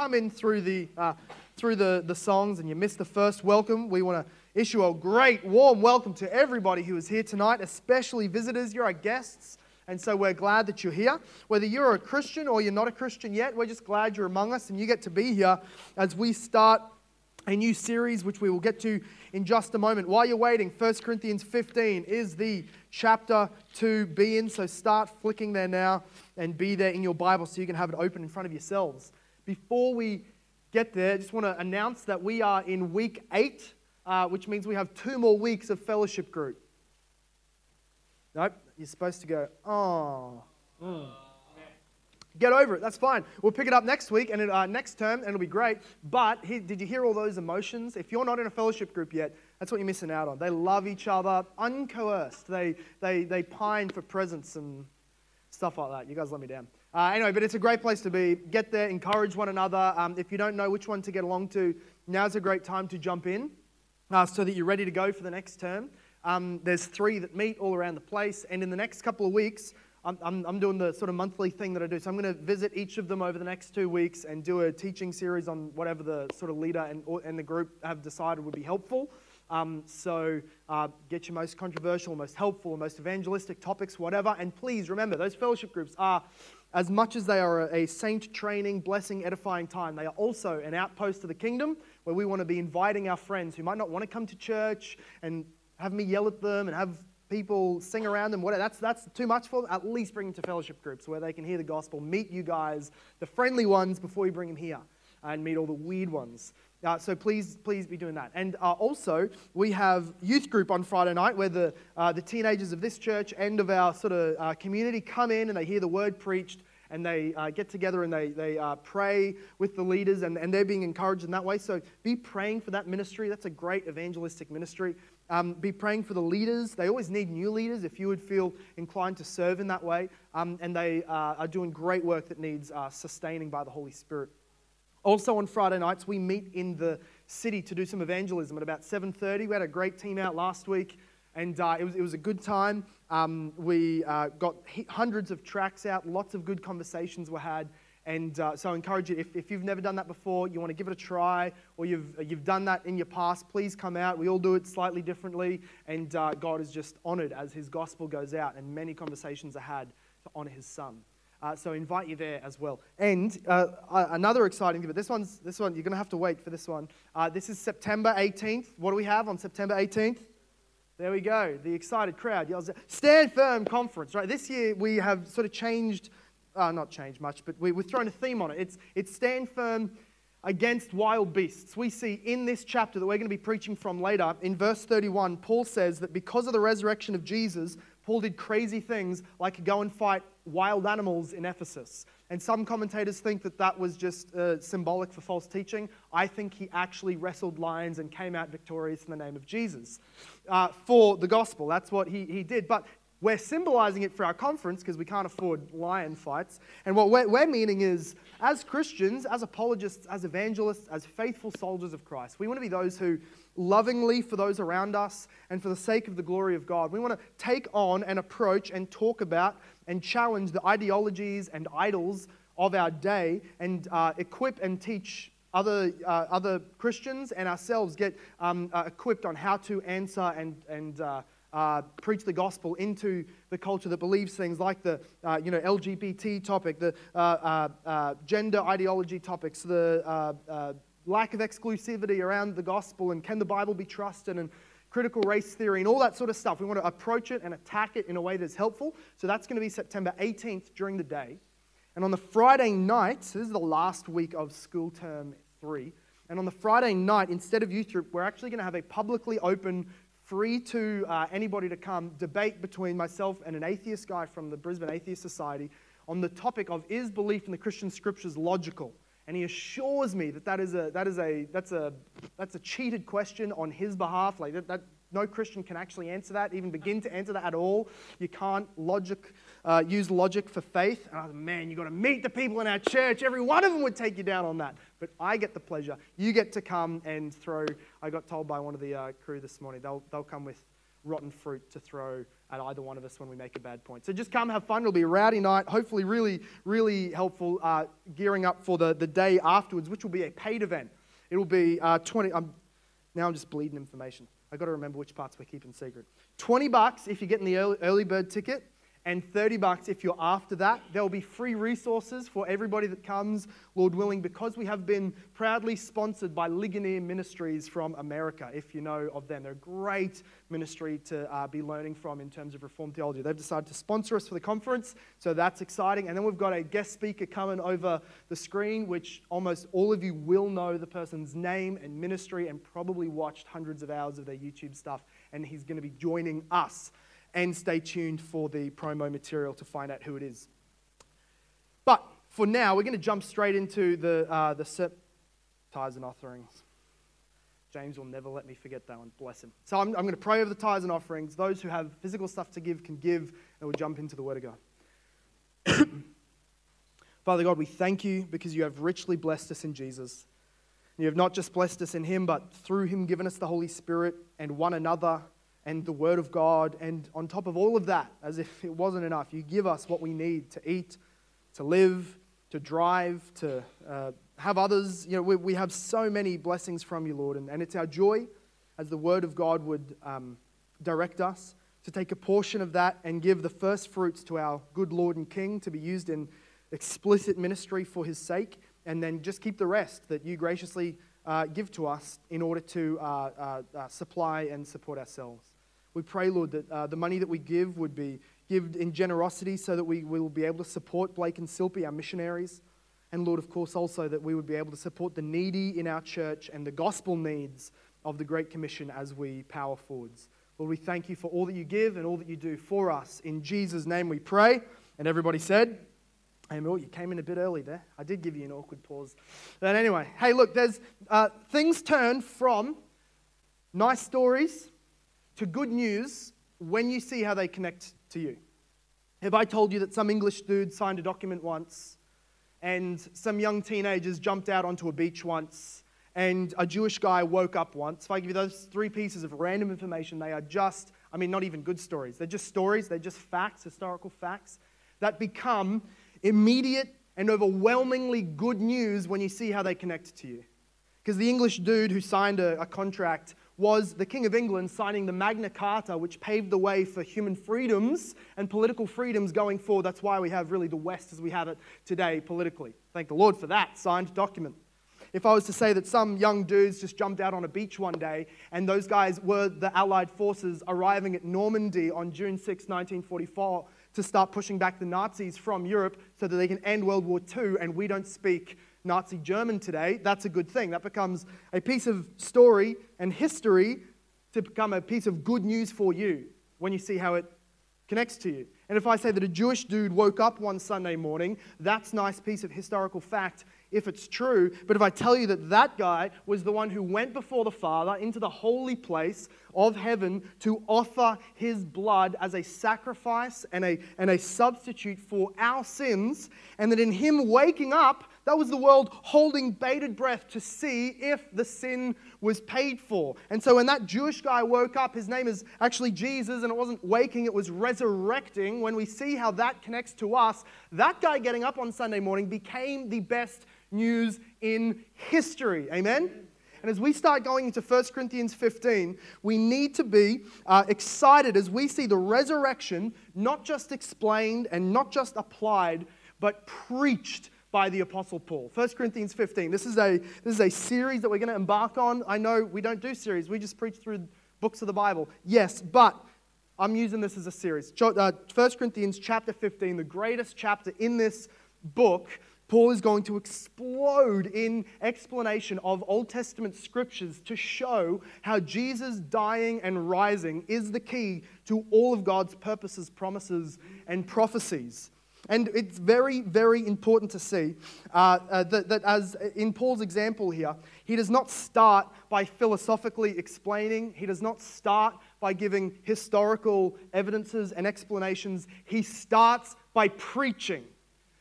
come in through the, uh, through the, the songs and you missed the first welcome, we want to issue a great, warm welcome to everybody who is here tonight, especially visitors. You're our guests. And so we're glad that you're here. Whether you're a Christian or you're not a Christian yet, we're just glad you're among us and you get to be here as we start a new series, which we will get to in just a moment. While you're waiting, 1 Corinthians 15 is the chapter to be in. So start flicking there now and be there in your Bible so you can have it open in front of yourselves. Before we get there, I just want to announce that we are in week eight, uh, which means we have two more weeks of fellowship group. Nope, you're supposed to go, oh. Mm. Get over it. That's fine. We'll pick it up next week and it, uh, next term, and it'll be great. But he, did you hear all those emotions? If you're not in a fellowship group yet, that's what you're missing out on. They love each other, uncoerced. They, they, they pine for presents and stuff like that. You guys let me down. Uh, anyway, but it's a great place to be. Get there, encourage one another. Um, if you don't know which one to get along to, now's a great time to jump in uh, so that you're ready to go for the next term. Um, there's three that meet all around the place, and in the next couple of weeks, I'm, I'm, I'm, doing the sort of monthly thing that I do. So I'm going to visit each of them over the next two weeks and do a teaching series on whatever the sort of leader and, and the group have decided would be helpful. Um, so uh, get your most controversial, most helpful, most evangelistic topics, whatever. And please remember, those fellowship groups are, as much as they are a, saint training, blessing, edifying time, they are also an outpost of the kingdom where we want to be inviting our friends who might not want to come to church and have me yell at them and have people sing around them, whatever. That's, that's too much for them. At least bring them to fellowship groups where they can hear the gospel, meet you guys, the friendly ones, before you bring them here, and meet all the weird ones. Uh, so please, please be doing that. And uh, also, we have youth group on Friday night where the, uh, the teenagers of this church and of our sort of uh, community come in and they hear the word preached and they uh, get together and they, they uh, pray with the leaders and, and they're being encouraged in that way. So be praying for that ministry. That's a great evangelistic ministry. Um, be praying for the leaders. They always need new leaders if you would feel inclined to serve in that way. Um, and they are doing great work that needs sustaining by the Holy Spirit. Also on Friday nights, we meet in the city to do some evangelism at about 7.30. We had a great team out last week, and uh, it, was, it was a good time. Um, we uh, got hundreds of tracks out, lots of good conversations were had, and uh, so I encourage you, if, if you've never done that before, you want to give it a try, or you've, you've done that in your past, please come out. We all do it slightly differently, and uh, God is just honored as His gospel goes out, and many conversations are had to honor His Son. Uh, so invite you there as well. And uh, another exciting thing, but this one's this one you're going to have to wait for this one. Uh, this is September 18th. What do we have on September 18th? There we go. The excited crowd yells, "Stand firm!" Conference. Right. This year we have sort of changed uh, not changed much, but we, we've thrown a theme on it. It's, it's stand firm against wild beasts. We see in this chapter that we're going to be preaching from later, in verse 31, Paul says that because of the resurrection of Jesus, Paul did crazy things like go and fight wild animals in Ephesus. And some commentators think that that was just uh, symbolic for false teaching. I think he actually wrestled lions and came out victorious in the name of Jesus uh, for the gospel. That's what he, he did. But we're symbolizing it for our conference because we can't afford lion fights. And what we're, we're, meaning is, as Christians, as apologists, as evangelists, as faithful soldiers of Christ, we want to be those who lovingly for those around us and for the sake of the glory of God, we want to take on and approach and talk about and challenge the ideologies and idols of our day and uh, equip and teach other, uh, other Christians and ourselves get um, uh, equipped on how to answer and, and uh, uh, preach the gospel into the culture that believes things like the uh, you know, LGBT topic, the uh, gender ideology topics, the lack of exclusivity around the gospel, and can the Bible be trusted, and critical race theory, and all that sort of stuff. We want to approach it and attack it in a way that's helpful. So that's going to be September 18th during the day. And on the Friday night, so this is the last week of school term three. And on the Friday night, instead of youth group, we're actually going to have a publicly open free to uh, anybody to come debate between myself and an atheist guy from the Brisbane Atheist Society on the topic of is belief in the Christian scriptures logical? And he assures me that that is a, that is a, that's a, that's a cheated question on his behalf. Like that, that no Christian can actually answer that, even begin to answer that at all. You can't logic, uh, use logic for faith. And I was, man, you've got to meet the people in our church. Every one of them would take you down on that. But I get the pleasure. You get to come and throw. I got told by one of the uh, crew this morning, they'll, they'll come with rotten fruit to throw at either one of us when we make a bad point. So just come have fun. It'll be a rowdy night. Hopefully, really, really helpful uh, gearing up for the, the day afterwards, which will be a paid event. It'll be uh, 20. Um, now I'm just bleeding information. I've got to remember which parts we're keeping secret. 20 bucks if you're getting the early, early bird ticket and 30 bucks if you're after that. There will be free resources for everybody that comes, Lord willing, because we have been proudly sponsored by Ligonier Ministries from America, if you know of them. They're a great ministry to uh, be learning from in terms of Reformed theology. They've decided to sponsor us for the conference, so that's exciting. And then we've got a guest speaker coming over the screen, which almost all of you will know the person's name and ministry and probably watched hundreds of hours of their YouTube stuff, and he's going to be joining us and stay tuned for the promo material to find out who it is. But for now, we're going to jump straight into the, uh, the tithes and offerings. James will never let me forget that one. Bless him. So I'm, I'm going to pray over the tithes and offerings. Those who have physical stuff to give can give, and we'll jump into the Word of God. Father God, we thank you because you have richly blessed us in Jesus. You have not just blessed us in Him, but through Him given us the Holy Spirit and one another and the Word of God. And on top of all of that, as if it wasn't enough, you give us what we need to eat, to live, to drive, to uh, have others. You know, we, we have so many blessings from you, Lord. And, and it's our joy, as the Word of God would um, direct us, to take a portion of that and give the first fruits to our good Lord and King to be used in explicit ministry for His sake, and then just keep the rest that you graciously uh, give to us in order to uh, uh, uh supply and support ourselves. We pray, Lord, that uh, the money that we give would be given in generosity so that we will be able to support Blake and Silpy, our missionaries. And Lord, of course, also that we would be able to support the needy in our church and the gospel needs of the Great Commission as we power forwards. Lord, we thank you for all that you give and all that you do for us. In Jesus' name we pray. And everybody said, Amen. You came in a bit early there. I did give you an awkward pause. But anyway, hey, look, there's uh, things turn from nice stories to good news when you see how they connect to you. Have I told you that some English dude signed a document once and some young teenagers jumped out onto a beach once and a Jewish guy woke up once? If I give you those three pieces of random information, they are just, I mean, not even good stories. They're just stories, they're just facts, historical facts that become immediate and overwhelmingly good news when you see how they connect to you. Because the English dude who signed a, a contract was the King of England signing the Magna Carta, which paved the way for human freedoms and political freedoms going forward. That's why we have really the West as we have it today politically. Thank the Lord for that signed document. If I was to say that some young dudes just jumped out on a beach one day and those guys were the Allied forces arriving at Normandy on June 6, 1944, to start pushing back the Nazis from Europe so that they can end World War II and we don't speak Nazi German today, that's a good thing. That becomes a piece of story and history to become a piece of good news for you when you see how it connects to you. And if I say that a Jewish dude woke up one Sunday morning, that's nice piece of historical fact if it's true. But if I tell you that that guy was the one who went before the Father into the holy place of heaven to offer his blood as a sacrifice and a, and a substitute for our sins, and that in him waking up, that was the world holding bated breath to see if the sin was paid for. And so when that Jewish guy woke up, his name is actually Jesus, and it wasn't waking, it was resurrecting. When we see how that connects to us, that guy getting up on Sunday morning became the best news in history. Amen? And as we start going into 1 Corinthians 15, we need to be uh, excited as we see the resurrection not just explained and not just applied, but preached by the Apostle Paul. 1 Corinthians 15. This is a, this is a series that we're going to embark on. I know we don't do series, we just preach through books of the Bible. Yes, but I'm using this as a series. 1 uh, Corinthians chapter 15, the greatest chapter in this book. Paul is going to explode in explanation of Old Testament scriptures to show how Jesus dying and rising is the key to all of God's purposes, promises, and prophecies. And it's very, very important to see uh, uh, that, that, as in Paul's example here, he does not start by philosophically explaining, he does not start by giving historical evidences and explanations. He starts by preaching.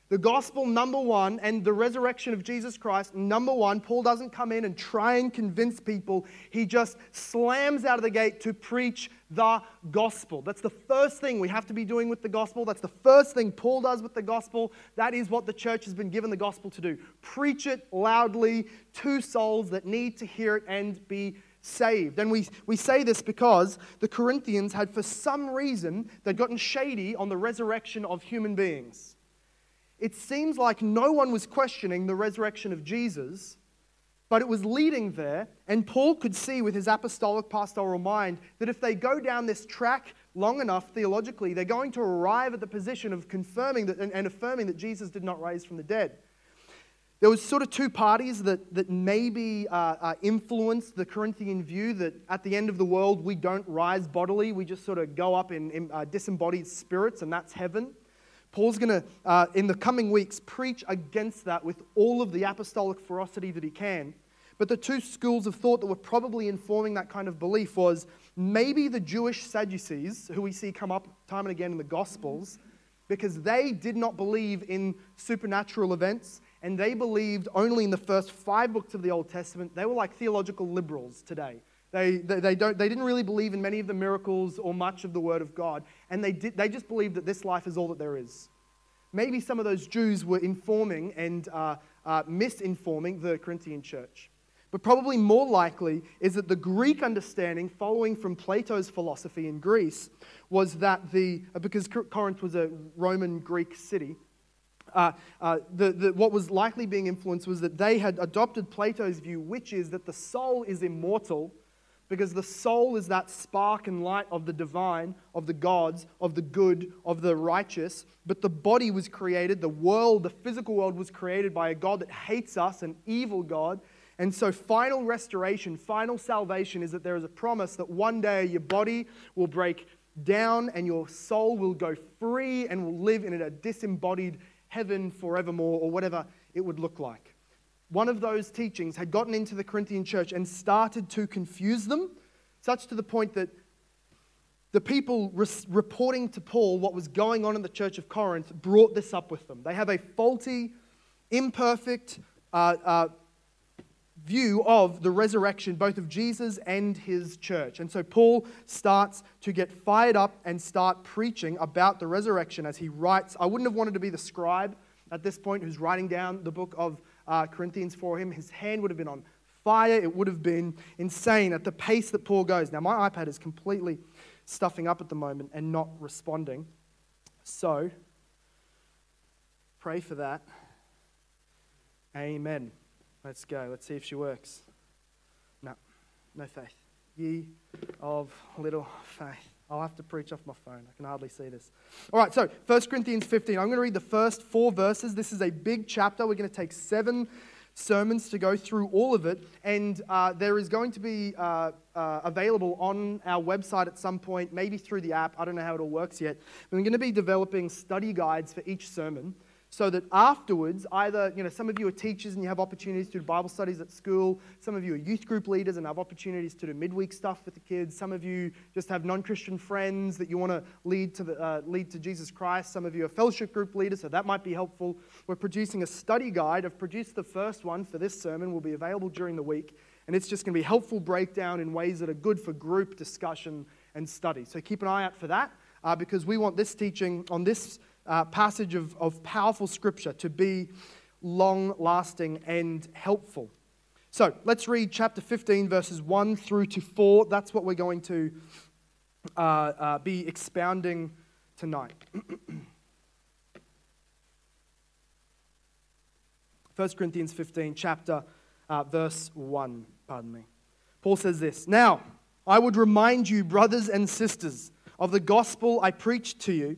The gospel, number one, and the resurrection of Jesus Christ, number one, Paul doesn't come in and try and convince people. He just slams out of the gate to preach the gospel. That's the first thing we have to be doing with the gospel. That's the first thing Paul does with the gospel. That is what the church has been given the gospel to do preach it loudly to souls that need to hear it and be saved. And we, we say this because the Corinthians had, for some reason, they'd gotten shady on the resurrection of human beings it seems like no one was questioning the resurrection of Jesus, but it was leading there. And Paul could see with his apostolic pastoral mind that if they go down this track long enough theologically, they're going to arrive at the position of confirming that, and, and affirming that Jesus did not rise from the dead. There was sort of two parties that, that maybe uh, uh, influenced the Corinthian view that at the end of the world we don't rise bodily, we just sort of go up in, in uh, disembodied spirits, and that's heaven. Paul's going to, uh, in the coming weeks, preach against that with all of the apostolic ferocity that he can. But the two schools of thought that were probably informing that kind of belief was maybe the Jewish Sadducees, who we see come up time and again in the Gospels, because they did not believe in supernatural events and they believed only in the first five books of the Old Testament. They were like theological liberals today. They, they, they, don't, they didn't really believe in many of the miracles or much of the Word of God, and they, did, they just believed that this life is all that there is. Maybe some of those Jews were informing and uh, uh, misinforming the Corinthian church. But probably more likely is that the Greek understanding, following from Plato's philosophy in Greece, was that the, uh, because Corinth was a Roman Greek city, uh, uh, the, the, what was likely being influenced was that they had adopted Plato's view, which is that the soul is immortal because the soul is that spark and light of the divine, of the gods, of the good, of the righteous. But the body was created, the world, the physical world was created by a God that hates us, an evil God. And so, final restoration, final salvation is that there is a promise that one day your body will break down and your soul will go free and will live in a disembodied heaven forevermore, or whatever it would look like one of those teachings had gotten into the Corinthian church and started to confuse them, such to the point that the people reporting to Paul what was going on in the church of Corinth brought this up with them. They have a faulty, imperfect uh, uh, view of the resurrection, both of Jesus and his church. And so Paul starts to get fired up and start preaching about the resurrection as he writes. I wouldn't have wanted to be the scribe at this point who's writing down the book of uh, Corinthians for him. His hand would have been on fire. It would have been insane at the pace that Paul goes. Now, my iPad is completely stuffing up at the moment and not responding. So, pray for that. Amen. Let's go. Let's see if she works. No, no faith. Ye of little faith. I'll have to preach off my phone. I can hardly see this. All right, so 1 Corinthians 15. I'm going to read the first four verses. This is a big chapter. We're going to take seven sermons to go through all of it. And uh, there is going to be uh, uh, available on our website at some point, maybe through the app. I don't know how it all works yet. We're going to be developing study guides for each sermon so that afterwards, either, you know, some of you are teachers and you have opportunities to do Bible studies at school. Some of you are youth group leaders and have opportunities to do midweek stuff with the kids. Some of you just have non-Christian friends that you want to lead to, the, uh, lead to Jesus Christ. Some of you are fellowship group leaders, so that might be helpful. We're producing a study guide. I've produced the first one for this sermon. will be available during the week. And it's just going to be helpful breakdown in ways that are good for group discussion and study. So keep an eye out for that uh, because we want this teaching on this uh, passage of, of powerful scripture to be long lasting and helpful. So let's read chapter 15, verses 1 through to 4. That's what we're going to uh, uh, be expounding tonight. 1 Corinthians 15, chapter, uh, verse 1. Pardon me. Paul says this Now, I would remind you, brothers and sisters, of the gospel I preached to you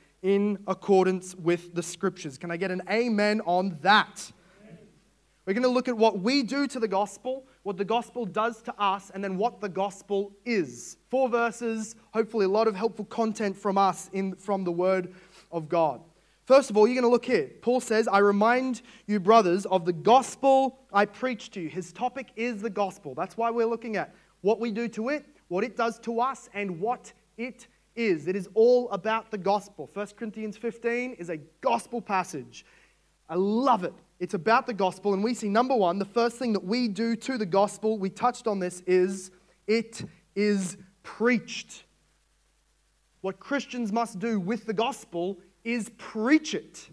in accordance with the scriptures. Can I get an amen on that? We're going to look at what we do to the gospel, what the gospel does to us, and then what the gospel is. Four verses, hopefully, a lot of helpful content from us in, from the Word of God. First of all, you're going to look here. Paul says, I remind you, brothers, of the gospel I preached to you. His topic is the gospel. That's why we're looking at what we do to it, what it does to us, and what it is. It is all about the gospel. 1 Corinthians 15 is a gospel passage. I love it. It's about the gospel, and we see number one, the first thing that we do to the gospel, we touched on this, is it is preached. What Christians must do with the gospel is preach it.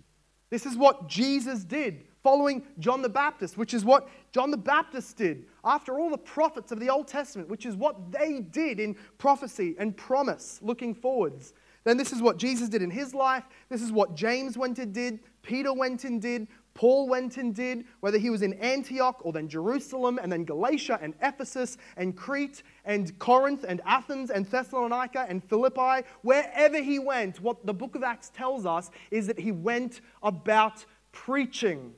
This is what Jesus did, following John the Baptist, which is what John the Baptist did after all the prophets of the Old Testament, which is what they did in prophecy and promise looking forwards. Then this is what Jesus did in his life. This is what James went and did, Peter went and did, Paul went and did, whether he was in Antioch or then Jerusalem and then Galatia and Ephesus and Crete and Corinth and Athens and Thessalonica and Philippi, wherever he went, what the book of Acts tells us is that he went about preaching.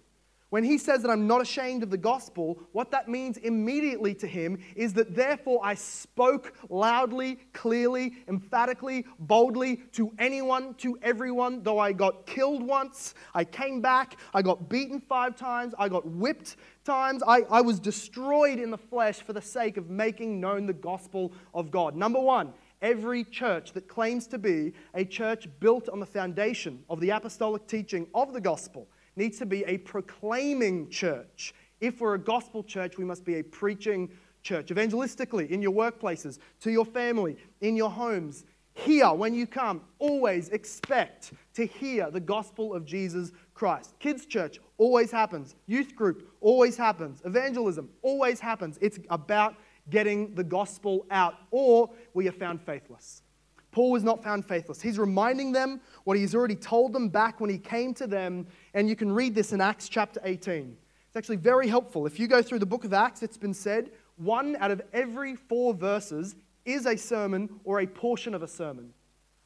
When he says that I'm not ashamed of the gospel, what that means immediately to him is that therefore I spoke loudly, clearly, emphatically, boldly to anyone, to everyone. Though I got killed once, I came back, I got beaten five times, I got whipped times, I, I was destroyed in the flesh for the sake of making known the gospel of God. Number one, every church that claims to be a church built on the foundation of the apostolic teaching of the gospel needs to be a proclaiming church. If we're a gospel church, we must be a preaching church. Evangelistically, in your workplaces, to your family, in your homes. Here, when you come, always expect to hear the gospel of Jesus Christ. Kids' church always happens. Youth group always happens. Evangelism always happens. It's about getting the gospel out, or we are found faithless. Paul was not found faithless. He's reminding them what he's already told them back when he came to them. And you can read this in Acts chapter 18. It's actually very helpful. If you go through the book of Acts, it's been said one out of every four verses is a sermon or a portion of a sermon.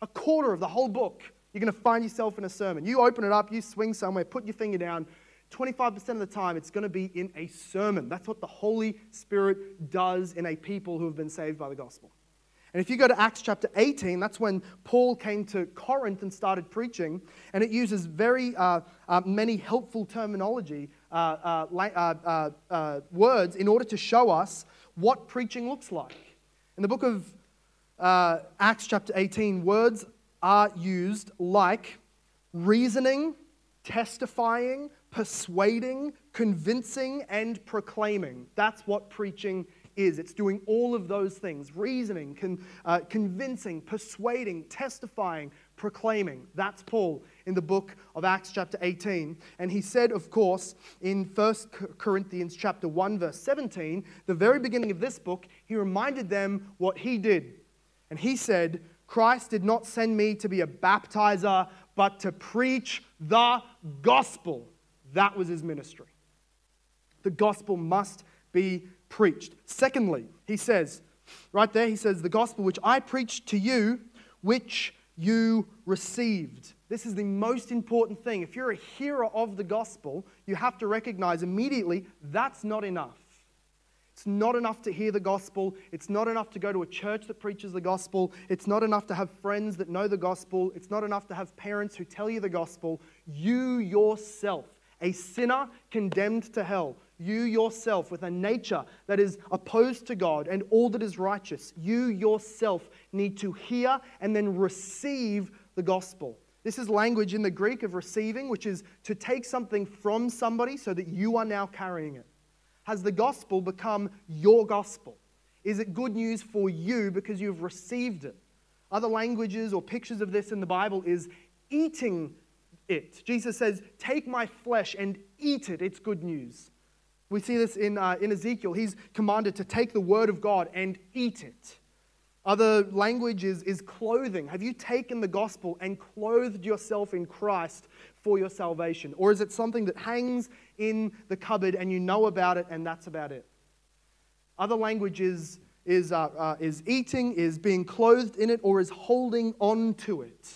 A quarter of the whole book, you're going to find yourself in a sermon. You open it up, you swing somewhere, put your finger down. 25% of the time, it's going to be in a sermon. That's what the Holy Spirit does in a people who have been saved by the gospel. And if you go to Acts chapter 18, that's when Paul came to Corinth and started preaching. And it uses very uh, uh, many helpful terminology, uh, uh, uh, uh words, in order to show us what preaching looks like. In the book of Acts chapter 18, words are used like reasoning, testifying, persuading, convincing, and proclaiming. That's what preaching is. It's doing all of those things reasoning, con, uh, convincing, persuading, testifying, proclaiming. That's Paul in the book of Acts, chapter 18. And he said, of course, in 1 Corinthians chapter 1, verse 17, the very beginning of this book, he reminded them what he did. And he said, Christ did not send me to be a baptizer, but to preach the gospel. That was his ministry. The gospel must be preached. Secondly, he says, right there, he says, the gospel which I preached to you, which you received. This is the most important thing. If you're a hearer of the gospel, you have to recognize immediately that's not enough. It's not enough to hear the gospel. It's not enough to go to a church that preaches the gospel. It's not enough to have friends that know the gospel. It's not enough to have parents who tell you the gospel. You yourself, a sinner condemned to hell, you yourself, with a nature that is opposed to God and all that is righteous, you yourself need to hear and then receive the gospel. This is language in the Greek of receiving, which is to take something from somebody so that you are now carrying it. Has the gospel become your gospel? Is it good news for you because you've received it? Other languages or pictures of this in the Bible is eating it. Jesus says, Take my flesh and eat it. It's good news. We see this in, uh, in Ezekiel. He's commanded to take the word of God and eat it. Other language is, clothing. Have you taken the gospel and clothed yourself in Christ for your salvation? Or is it something that hangs in the cupboard and you know about it and that's about it? Other language is, is, uh, uh, is eating, is being clothed in it, or is holding on to it.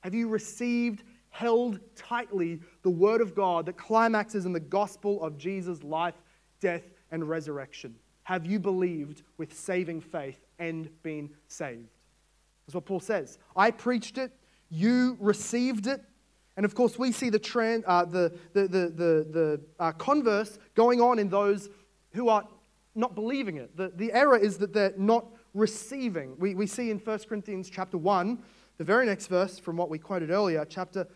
Have you received, held tightly the word of God that climaxes in the gospel of Jesus' life, death, and resurrection? Have you believed with saving faith and been saved? That's what Paul says. I preached it, you received it. And of course, we see the, trend, uh, the, the, the, the, uh, converse going on in those who are not believing it. The, the error is that they're not receiving. We, we see in 1 Corinthians chapter 1, the very next verse from what we quoted earlier, chapter,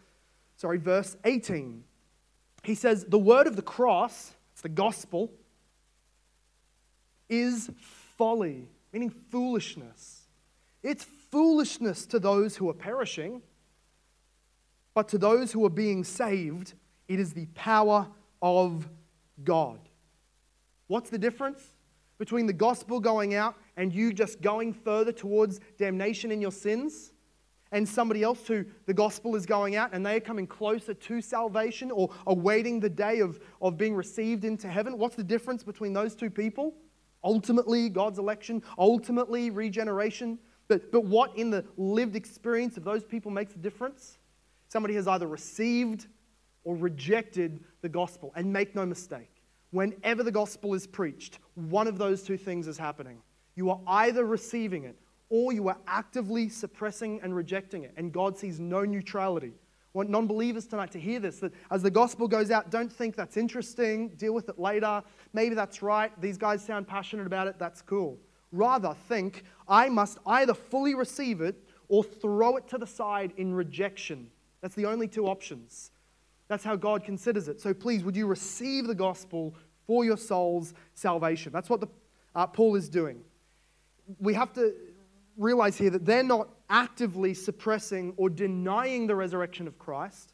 sorry, verse 18. He says, The word of the cross, it's the gospel, is folly, meaning foolishness. It's foolishness to those who are perishing, but to those who are being saved, it is the power of God. What's the difference between the gospel going out and you just going further towards damnation in your sins? And somebody else who the gospel is going out and they are coming closer to salvation or awaiting the day of, of being received into heaven. What's the difference between those two people? Ultimately, God's election, ultimately, regeneration. But, but what in the lived experience of those people makes a difference? Somebody has either received or rejected the gospel. And make no mistake, whenever the gospel is preached, one of those two things is happening. You are either receiving it or you are actively suppressing and rejecting it. And God sees no neutrality. I want non believers tonight to hear this that as the gospel goes out, don't think that's interesting, deal with it later. Maybe that's right. These guys sound passionate about it, that's cool. Rather, think, I must either fully receive it or throw it to the side in rejection. That's the only two options. That's how God considers it. So please, would you receive the gospel for your soul's salvation? That's what the, uh, Paul is doing. We have to realize here that they're not actively suppressing or denying the resurrection of Christ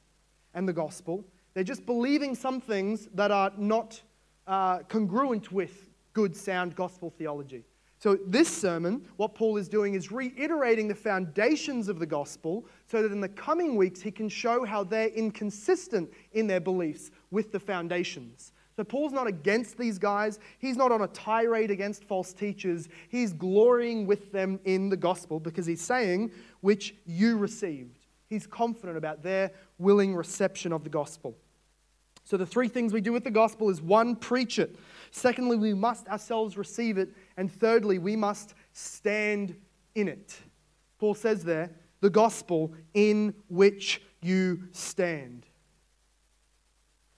and the gospel. They're just believing some things that are not uh, congruent with good, sound gospel theology. So, this sermon, what Paul is doing is reiterating the foundations of the gospel so that in the coming weeks he can show how they're inconsistent in their beliefs with the foundations. So Paul's not against these guys. He's not on a tirade against false teachers. He's glorying with them in the gospel because he's saying, which you received. He's confident about their willing reception of the gospel. So the three things we do with the gospel is one, preach it. Secondly, we must ourselves receive it. And thirdly, we must stand in it. Paul says there, the gospel in which you stand.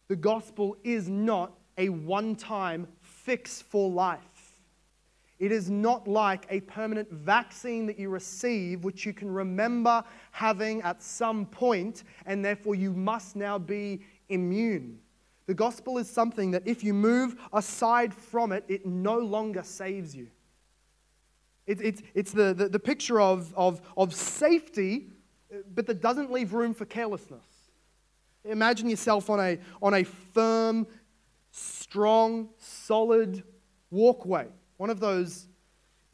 The gospel is not a one time fix for life. It is not like a permanent vaccine that you receive, which you can remember having at some point, and therefore you must now be immune. The gospel is something that if you move aside from it, it no longer saves you. It, it's it's the, the, the picture of, of, of safety, but that doesn't leave room for carelessness. Imagine yourself on a, on a firm, strong, solid walkway. One of those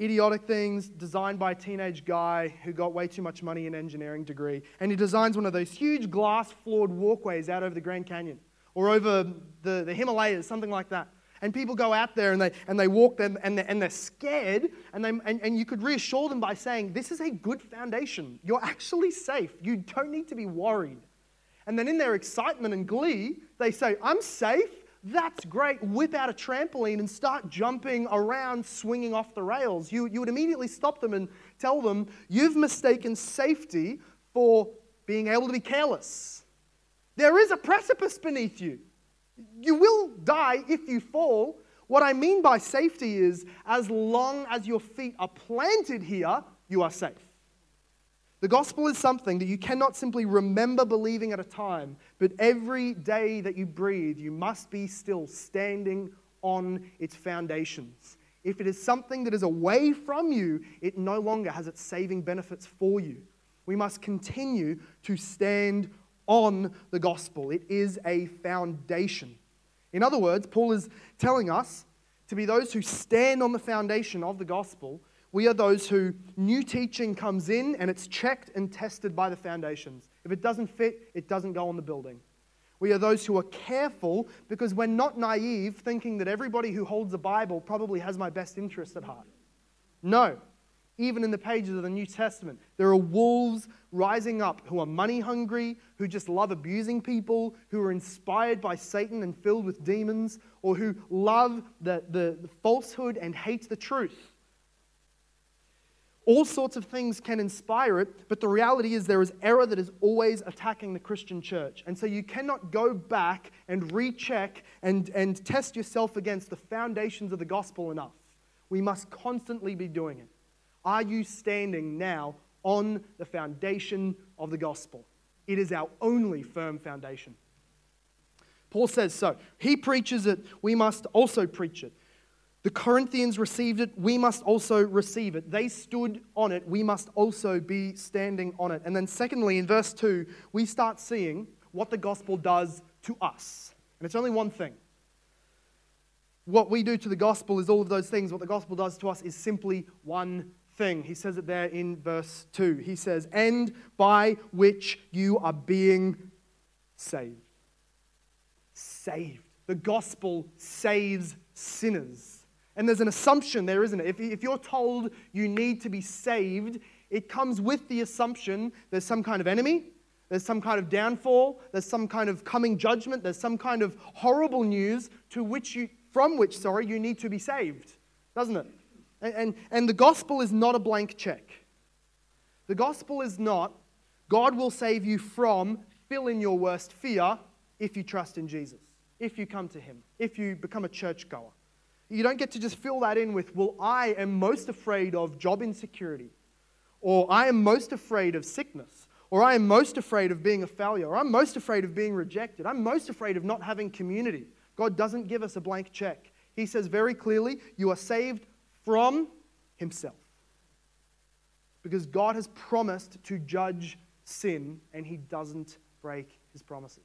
idiotic things designed by a teenage guy who got way too much money in engineering degree. And he designs one of those huge glass floored walkways out over the Grand Canyon or over the, the Himalayas, something like that. And people go out there and they, and they walk them and they're, and they're scared. And, they, and, and you could reassure them by saying, This is a good foundation. You're actually safe. You don't need to be worried. And then in their excitement and glee, they say, I'm safe. That's great. Whip out a trampoline and start jumping around, swinging off the rails. You, you would immediately stop them and tell them, You've mistaken safety for being able to be careless. There is a precipice beneath you. You will die if you fall. What I mean by safety is as long as your feet are planted here, you are safe. The gospel is something that you cannot simply remember believing at a time, but every day that you breathe, you must be still standing on its foundations. If it is something that is away from you, it no longer has its saving benefits for you. We must continue to stand on the gospel. It is a foundation. In other words, Paul is telling us to be those who stand on the foundation of the gospel we are those who new teaching comes in and it's checked and tested by the foundations. If it doesn't fit, it doesn't go on the building. We are those who are careful because we're not naive thinking that everybody who holds a Bible probably has my best interest at heart. No. even in the pages of the New Testament. There are wolves rising up who are money hungry, who just love abusing people, who are inspired by Satan and filled with demons, or who love the, the, the falsehood and hate the truth. All sorts of things can inspire it, but the reality is there is error that is always attacking the Christian church. And so you cannot go back and recheck and, and test yourself against the foundations of the gospel enough. We must constantly be doing it. Are you standing now on the foundation of the gospel? It is our only firm foundation. Paul says so. He preaches it, we must also preach it. The Corinthians received it, we must also receive it. They stood on it, we must also be standing on it. And then, secondly, in verse 2, we start seeing what the gospel does to us. And it's only one thing. What we do to the gospel is all of those things. What the gospel does to us is simply one thing. He says it there in verse 2. He says, And by which you are being saved. Saved. The gospel saves sinners. And there's an assumption there, isn't it? If, if you're told you need to be saved, it comes with the assumption there's some kind of enemy, there's some kind of downfall, there's some kind of coming judgment, there's some kind of horrible news to which you, from which, sorry, you need to be saved, doesn't it? And, and, and the gospel is not a blank check. The gospel is not, God will save you from, fill in your worst fear if you trust in Jesus, if you come to Him, if you become a churchgoer. You don't get to just fill that in with, well, I am most afraid of job insecurity, or I am most afraid of sickness, or I am most afraid of being a failure, or I'm most afraid of being rejected, I'm most afraid of not having community. God doesn't give us a blank check. He says very clearly, you are saved from himself. Because God has promised to judge sin and he doesn't break his promises.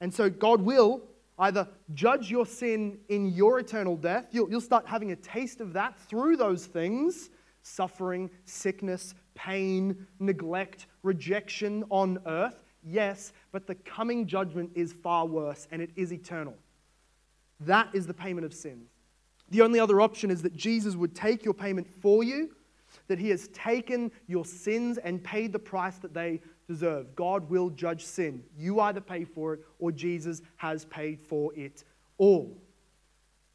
And so God will either judge your sin in your eternal death, you'll, you'll start having a taste of that through those things suffering, sickness, pain, neglect, rejection on earth. Yes, but the coming judgment is far worse and it is eternal. That is the payment of sins. The only other option is that Jesus would take your payment for you, that he has taken your sins and paid the price that they deserve. God will judge sin. You either pay for it or Jesus has paid for it all.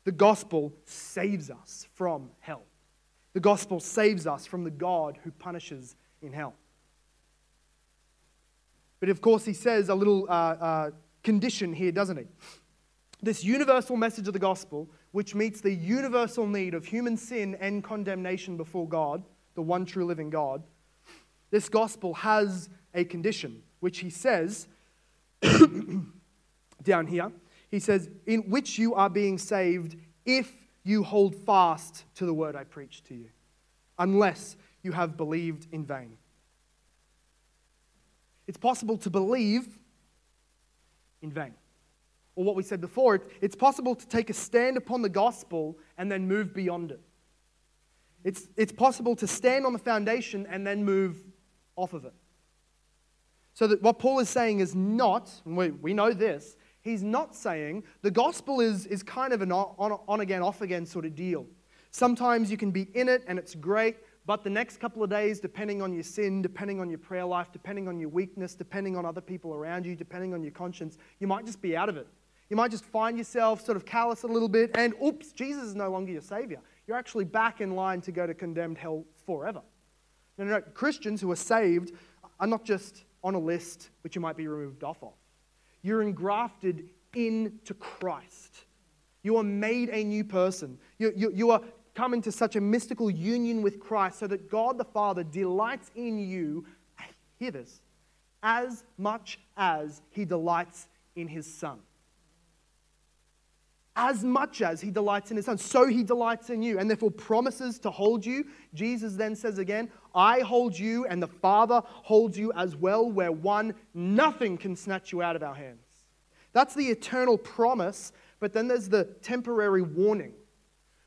The gospel saves us from hell. The gospel saves us from the God who punishes in hell. But of course, he says a little uh, uh, condition here, doesn't he? This universal message of the gospel which meets the universal need of human sin and condemnation before God, the one true living God, this gospel has a condition, which he says down here. He says, In which you are being saved if you hold fast to the word I preach to you, unless you have believed in vain. It's possible to believe in vain or what we said before, it's possible to take a stand upon the gospel and then move beyond it. It's, it's possible to stand on the foundation and then move off of it. So that what Paul is saying is not, and we, we know this, he's not saying the gospel is, is kind of an on, on again, off again sort of deal. Sometimes you can be in it and it's great, but the next couple of days, depending on your sin, depending on your prayer life, depending on your weakness, depending on other people around you, depending on your conscience, you might just be out of it. You might just find yourself sort of callous a little bit, and oops, Jesus is no longer your Savior. You're actually back in line to go to condemned hell forever. No, no, no. Christians who are saved are not just on a list which you might be removed off of. You're engrafted into Christ. You are made a new person. You, you, you are come into such a mystical union with Christ so that God the Father delights in you, hear this, as much as he delights in his Son as much as he delights in his son, so he delights in you, and therefore promises to hold you. Jesus then says again, I hold you, and the Father holds you as well, where one, nothing can snatch you out of our hands. That's the eternal promise, but then there's the temporary warning,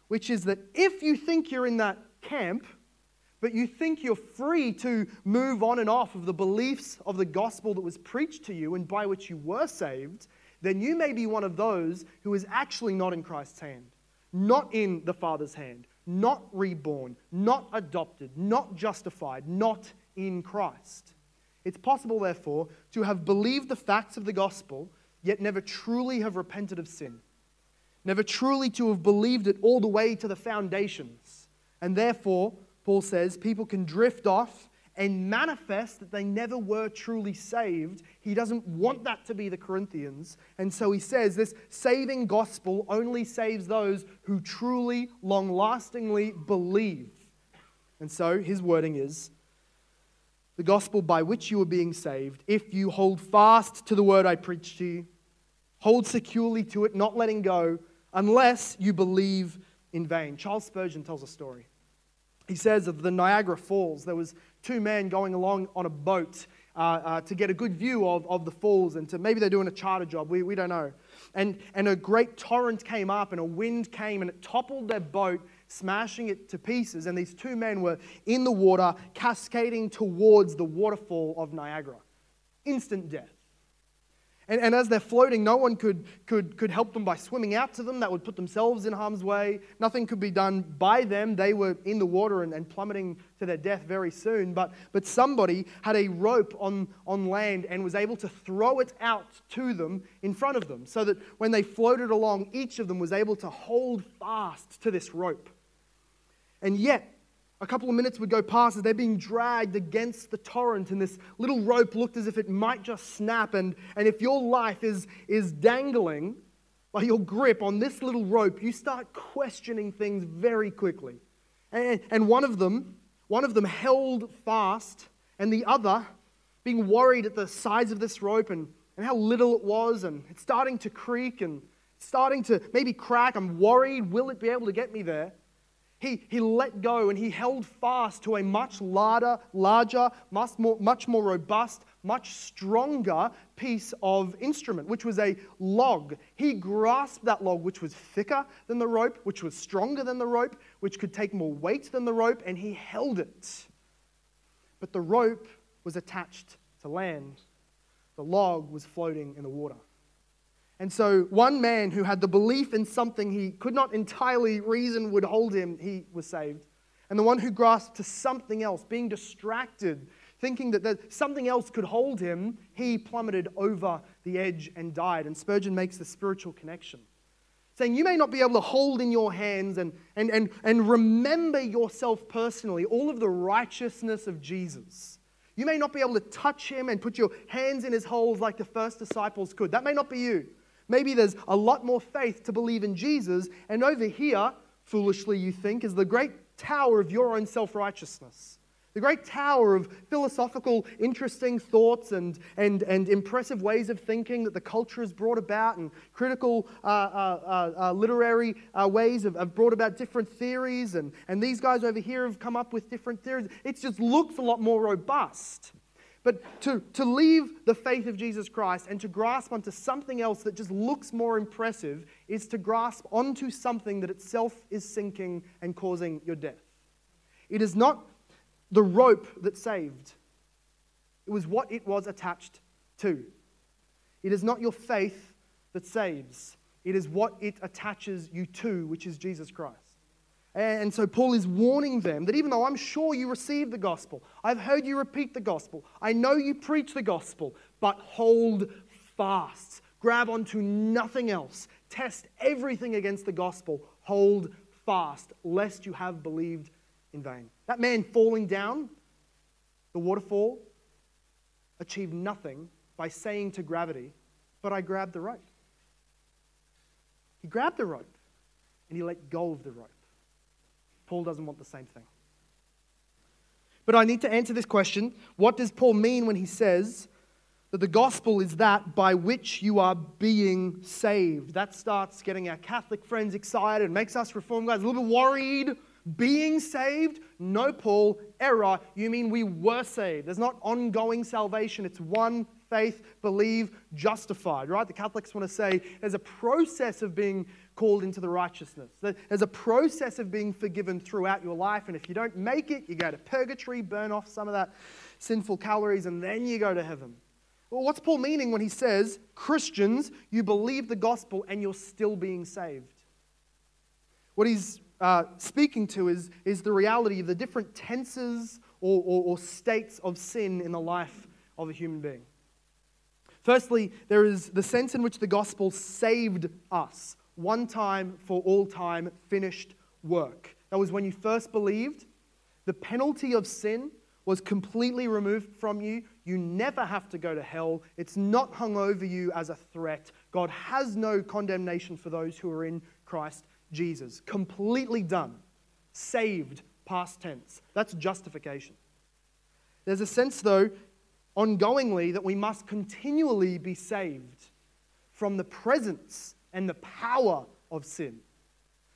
which is that if you think you're in that camp, but you think you're free to move on and off of the beliefs of the gospel that was preached to you and by which you were saved, then you may be one of those who is actually not in Christ's hand, not in the Father's hand, not reborn, not adopted, not justified, not in Christ. It's possible, therefore, to have believed the facts of the gospel, yet never truly have repented of sin. Never truly to have believed it all the way to the foundations. And therefore, Paul says, people can drift off and manifest that they never were truly saved. He doesn't want that to be the Corinthians. And so he says this saving gospel only saves those who truly, long lastingly believe. And so his wording is the gospel by which you are being saved, if you hold fast to the word I preach to you, hold securely to it, not letting go, unless you believe in vain. Charles Spurgeon tells a story. He says of the Niagara Falls, there was two men going along on a boat uh, uh, to get a good view of, of the falls and to maybe they're doing a charter job we, we don't know. And, and a great torrent came up and a wind came and it toppled their boat smashing it to pieces. And these two men were in the water cascading towards the waterfall of niagara. Instant death and, and as they're floating, no one could, could, could help them by swimming out to them. That would put themselves in harm's way. Nothing could be done by them. They were in the water and, and plummeting to their death very soon. But, but somebody had a rope on, on land and was able to throw it out to them in front of them so that when they floated along, each of them was able to hold fast to this rope. And yet, a couple of minutes would go past as they're being dragged against the torrent, and this little rope looked as if it might just snap. And, and if your life is, is dangling by your grip on this little rope, you start questioning things very quickly. And, and one of them, one of them held fast, and the other, being worried at the size of this rope and, and how little it was, and it's starting to creak and starting to maybe crack. I'm worried, will it be able to get me there? He, he let go and he held fast to a much larger, larger much, more, much more robust, much stronger piece of instrument, which was a log. He grasped that log, which was thicker than the rope, which was stronger than the rope, which could take more weight than the rope, and he held it. But the rope was attached to land, the log was floating in the water. And so, one man who had the belief in something he could not entirely reason would hold him, he was saved. And the one who grasped to something else, being distracted, thinking that, something else could hold him, he plummeted over the edge and died. And Spurgeon makes the spiritual connection, saying, You may not be able to hold in your hands and, and, and, and remember yourself personally all of the righteousness of Jesus. You may not be able to touch him and put your hands in his holes like the first disciples could. That may not be you. Maybe there's a lot more faith to believe in Jesus, and over here, foolishly you think, is the great tower of your own self righteousness. The great tower of philosophical, interesting thoughts and, and, and impressive ways of thinking that the culture has brought about, and critical uh, uh, uh, uh literary uh, ways have, have, brought about different theories. And, and these guys over here have come up with different theories. It just looks a lot more robust. But to, to leave the faith of Jesus Christ and to grasp onto something else that just looks more impressive is to grasp onto something that itself is sinking and causing your death. It is not the rope that saved, it was what it was attached to. It is not your faith that saves, it is what it attaches you to, which is Jesus Christ. And so Paul is warning them that even though I'm sure you received the gospel, I've heard you repeat the gospel, I know you preach the gospel, but hold fast. Grab onto nothing else. Test everything against the gospel. Hold fast, lest you have believed in vain. That man falling down the waterfall achieved nothing by saying to gravity, But I grabbed the rope. He grabbed the rope and he let go of the rope. Paul doesn't want the same thing. But I need to answer this question what does Paul mean when he says that the gospel is that by which you are being saved? That starts getting our Catholic friends excited, makes us reform guys a little bit worried. Being saved? No, Paul, error. You mean we were saved. There's not ongoing salvation, it's one faith, believe, justified, right? The Catholics want to say there's a process of being called into the righteousness. There's a process of being forgiven throughout your life, and if you don't make it, you go to purgatory, burn off some of that sinful calories, and then you go to heaven. Well, what's Paul meaning when he says, Christians, you believe the gospel and you're still being saved? What he's uh, speaking to is, is the reality of the different tenses or, or, or states of sin in the life of a human being. Firstly, there is the sense in which the gospel saved us, one time for all time, finished work. That was when you first believed. The penalty of sin was completely removed from you. You never have to go to hell. It's not hung over you as a threat. God has no condemnation for those who are in Christ Jesus. Completely done. Saved, past tense. That's justification. There's a sense, though, ongoingly, that we must continually be saved from the presence and the power of sin.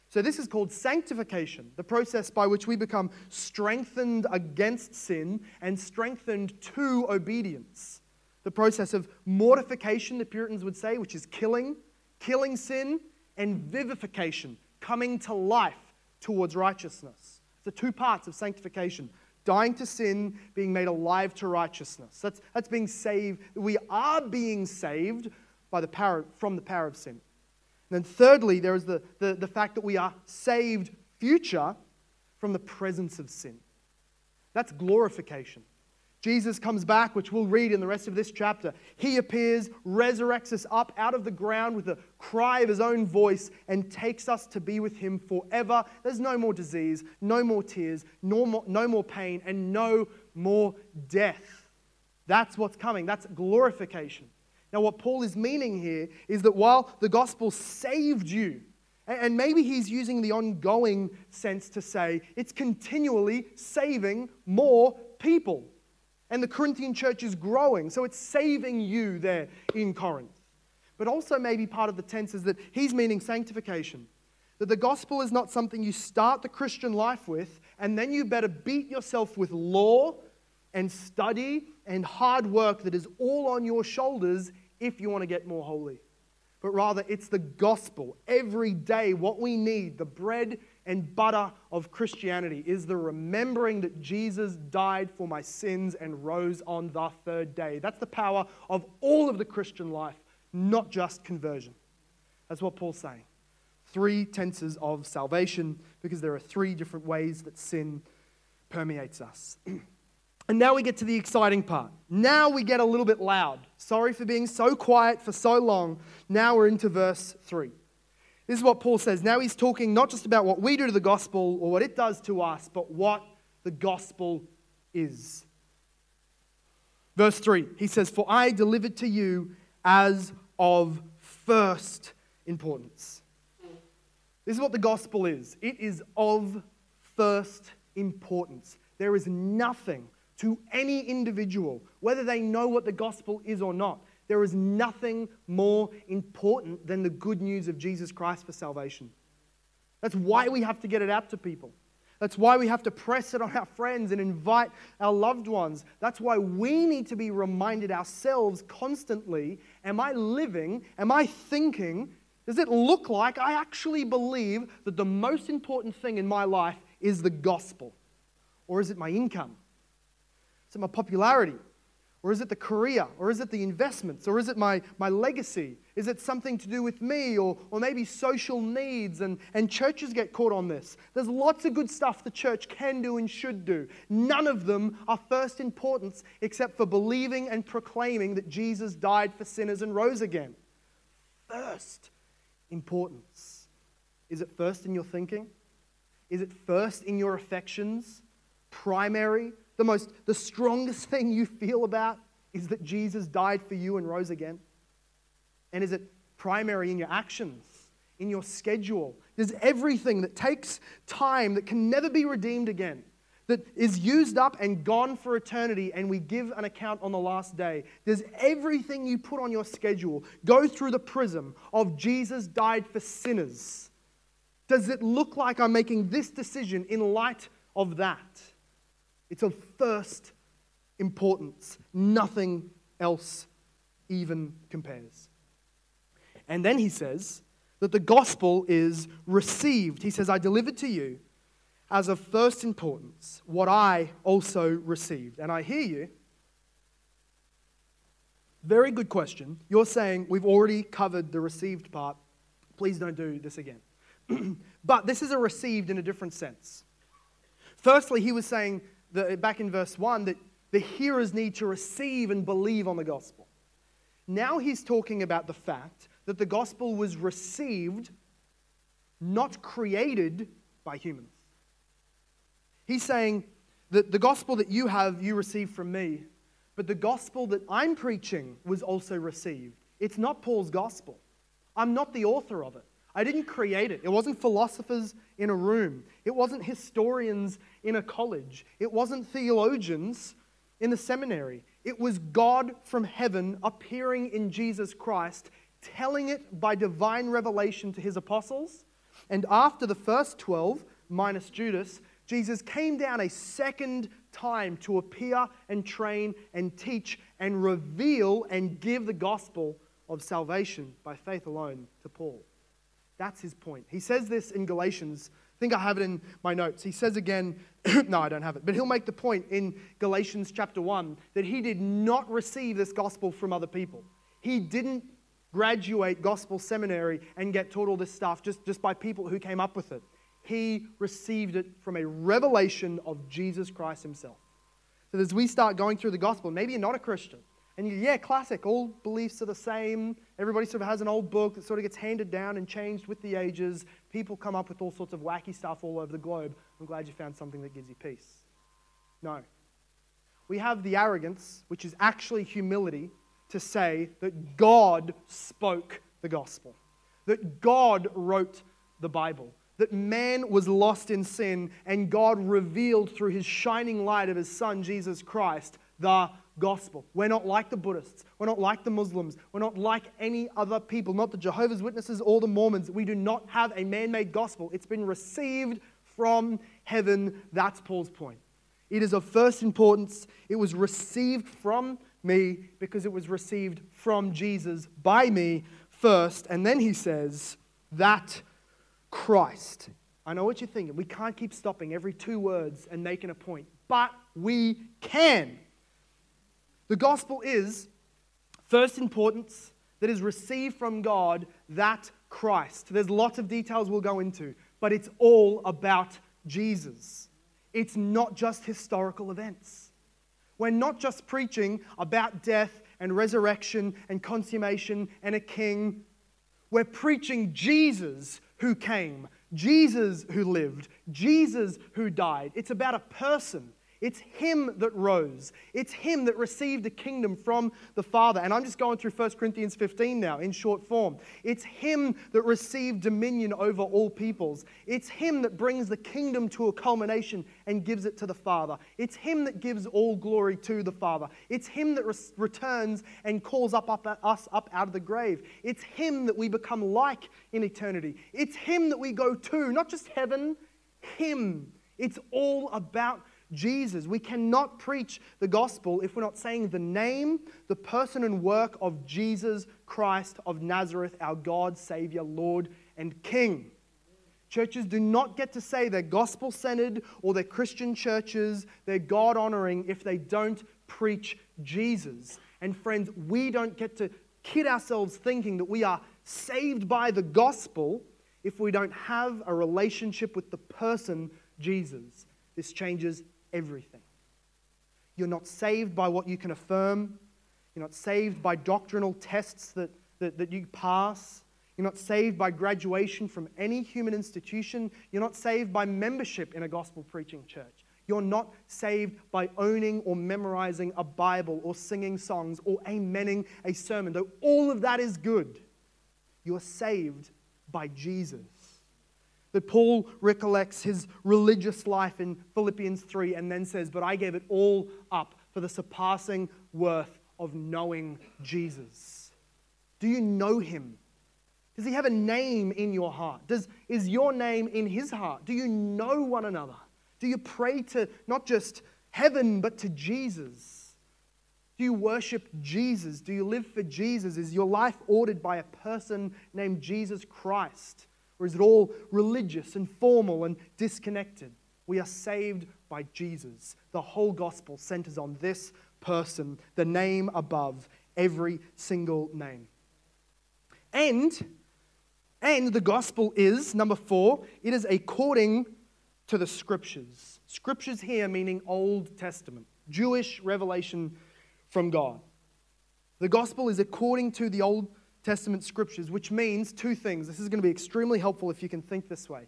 So, this is called sanctification, the process by which we become strengthened against sin and strengthened to obedience. The process of mortification, the Puritans would say, which is killing, killing sin, and vivification, coming to life towards righteousness. The two parts of sanctification dying to sin, being made alive to righteousness. That's, that's being saved. We are being saved by the power, from the power of sin. And then, thirdly, there is the, the, the fact that we are saved future from the presence of sin. That's glorification. Jesus comes back, which we'll read in the rest of this chapter. He appears, resurrects us up out of the ground with a cry of his own voice, and takes us to be with him forever. There's no more disease, no more tears, no more, no more pain, and no more death. That's what's coming. That's glorification. Now, what Paul is meaning here is that while the gospel saved you, and maybe he's using the ongoing sense to say it's continually saving more people. And the Corinthian church is growing, so it's saving you there in Corinth. But also, maybe part of the tense is that he's meaning sanctification. That the gospel is not something you start the Christian life with, and then you better beat yourself with law and study and hard work that is all on your shoulders if you want to get more holy. But rather, it's the gospel. Every day, what we need, the bread and butter of Christianity is the remembering that Jesus died for my sins and rose on the third day. That's the power of all of the Christian life, not just conversion. That's what Paul's saying. Three tenses of salvation because there are three different ways that sin permeates us. and now we get to the exciting part. Now we get a little bit loud. Sorry for being so quiet for so long. Now we're into verse 3. This is what Paul says. Now he's talking not just about what we do to the gospel or what it does to us, but what the gospel is. Verse 3, he says, For I delivered to you as of first importance. This is what the gospel is it is of first importance. There is nothing to any individual, whether they know what the gospel is or not, there is nothing more important than the good news of Jesus Christ for salvation. That's why we have to get it out to people. That's why we have to press it on our friends and invite our loved ones. That's why we need to be reminded ourselves constantly Am I living? Am I thinking? Does it look like I actually believe that the most important thing in my life is the gospel? Or is it my income? Is it my popularity? Or is it the career? Or is it the investments? Or is it my, my legacy? Is it something to do with me? Or, or maybe social needs? And, and churches get caught on this. There's lots of good stuff the church can do and should do. None of them are first importance except for believing and proclaiming that Jesus died for sinners and rose again. First importance. Is it first in your thinking? Is it first in your affections? Primary? The most, the strongest thing you feel about is that Jesus died for you and rose again? And is it primary in your actions, in your schedule? Does everything that takes time, that can never be redeemed again, that is used up and gone for eternity, and we give an account on the last day. Does everything you put on your schedule go through the prism of Jesus died for sinners? Does it look like I'm making this decision in light of that? It's of first importance. Nothing else even compares. And then he says that the gospel is received. He says, I delivered to you as of first importance what I also received. And I hear you. Very good question. You're saying we've already covered the received part. Please don't do this again. but this is a received in a different sense. Firstly, he was saying that, back in verse 1 that the hearers need to receive and believe on the gospel. Now he's talking about the fact that the gospel was received, not created by humans. He's saying that the gospel that you have, you received from me, but the gospel that I'm preaching was also received. It's not Paul's gospel. I'm not the author of it. I didn't create it. It wasn't philosophers in a room. It wasn't historians in a college. It wasn't theologians in the seminary. It was God from heaven appearing in Jesus Christ, telling it by divine revelation to his apostles. And after the first 12, minus Judas, Jesus came down a second time to appear and train and teach and reveal and give the gospel of salvation by faith alone to Paul. That's his point. He says this in Galatians. I think I have it in my notes. He says again, no, I don't have it, but he'll make the point in Galatians chapter 1 that he did not receive this gospel from other people. He didn't graduate gospel seminary and get taught all this stuff just, just by people who came up with it. He received it from a revelation of Jesus Christ himself. So as we start going through the gospel, maybe you're not a Christian, and you, yeah, classic, all beliefs are the same. Everybody sort of has an old book that sort of gets handed down and changed with the ages. People come up with all sorts of wacky stuff all over the globe. I'm glad you found something that gives you peace. No. We have the arrogance, which is actually humility, to say that God spoke the gospel, that God wrote the Bible, that man was lost in sin and God revealed through his shining light of his Son, Jesus Christ, the gospel. We're not like the Buddhists. We're not like the Muslims. We're not like any other people, not the Jehovah's Witnesses or the Mormons. We do not have a man made gospel. It's been received from heaven. That's Paul's point. It is of first importance. It was received from me because it was received from Jesus by me first. And then he says that Christ. I know what you're thinking. We can't keep stopping every two words and making a point, but we can. The gospel is first importance that is received from God, that Christ. There's lots of details we'll go into, but it's all about Jesus. It's not just historical events. We're not just preaching about death and resurrection and consummation and a king. We're preaching Jesus who came, Jesus who lived, Jesus who died. It's about a person. It's him that rose. It's him that received the kingdom from the Father. And I'm just going through 1 Corinthians 15 now in short form. It's him that received dominion over all peoples. It's him that brings the kingdom to a culmination and gives it to the Father. It's him that gives all glory to the Father. It's him that res- returns and calls up, up us up out of the grave. It's him that we become like in eternity. It's him that we go to, not just heaven, him. It's all about Jesus. We cannot preach the gospel if we're not saying the name, the person and work of Jesus Christ of Nazareth, our God, Savior, Lord, and King. Churches do not get to say they're gospel centered or they're Christian churches, they're God honoring if they don't preach Jesus. And friends, we don't get to kid ourselves thinking that we are saved by the gospel if we don't have a relationship with the person Jesus. This changes everything. You're not saved by what you can affirm. You're not saved by doctrinal tests that, that, that you pass. You're not saved by graduation from any human institution. You're not saved by membership in a gospel preaching church. You're not saved by owning or memorizing a Bible or singing songs or amening a sermon, though all of that is good. You are saved by Jesus that Paul recollects his religious life in Philippians 3 and then says, But I gave it all up for the surpassing worth of knowing Jesus. Do you know him? Does he have a name in your heart? Does, is your name in his heart? Do you know one another? Do you pray to not just heaven, but to Jesus? Do you worship Jesus? Do you live for Jesus? Is your life ordered by a person named Jesus Christ? Or is it all religious and formal and disconnected? We are saved by Jesus. The whole gospel centers on this person, the name above every single name. And, And the gospel is, number four, it is according to the scriptures. Scriptures here meaning Old Testament, Jewish revelation from God. The gospel is according to the Old Testament scriptures, which means two things. This is going to be extremely helpful if you can think this way.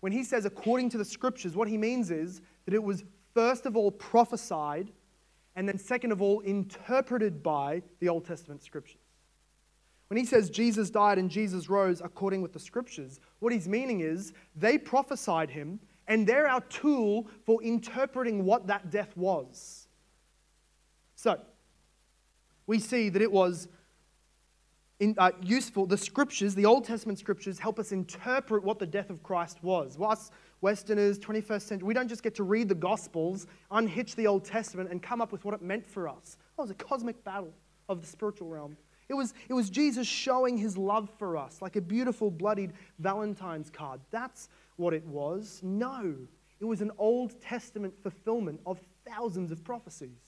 When he says according to the scriptures, what he means is that it was first of all prophesied and then second of all interpreted by the Old Testament scriptures. When he says Jesus died and Jesus rose according with the scriptures, what he's meaning is they prophesied him and they're our tool for interpreting what that death was. So, we see that it was in, uh, useful. The scriptures, the Old Testament scriptures, help us interpret what the death of Christ was. Us Westerners, 21st century, we don't just get to read the Gospels, unhitch the Old Testament, and come up with what it meant for us. It was a cosmic battle of the spiritual realm. It was, it was Jesus showing his love for us, like a beautiful, bloodied Valentine's card. That's what it was. No, it was an Old Testament fulfillment of thousands of prophecies.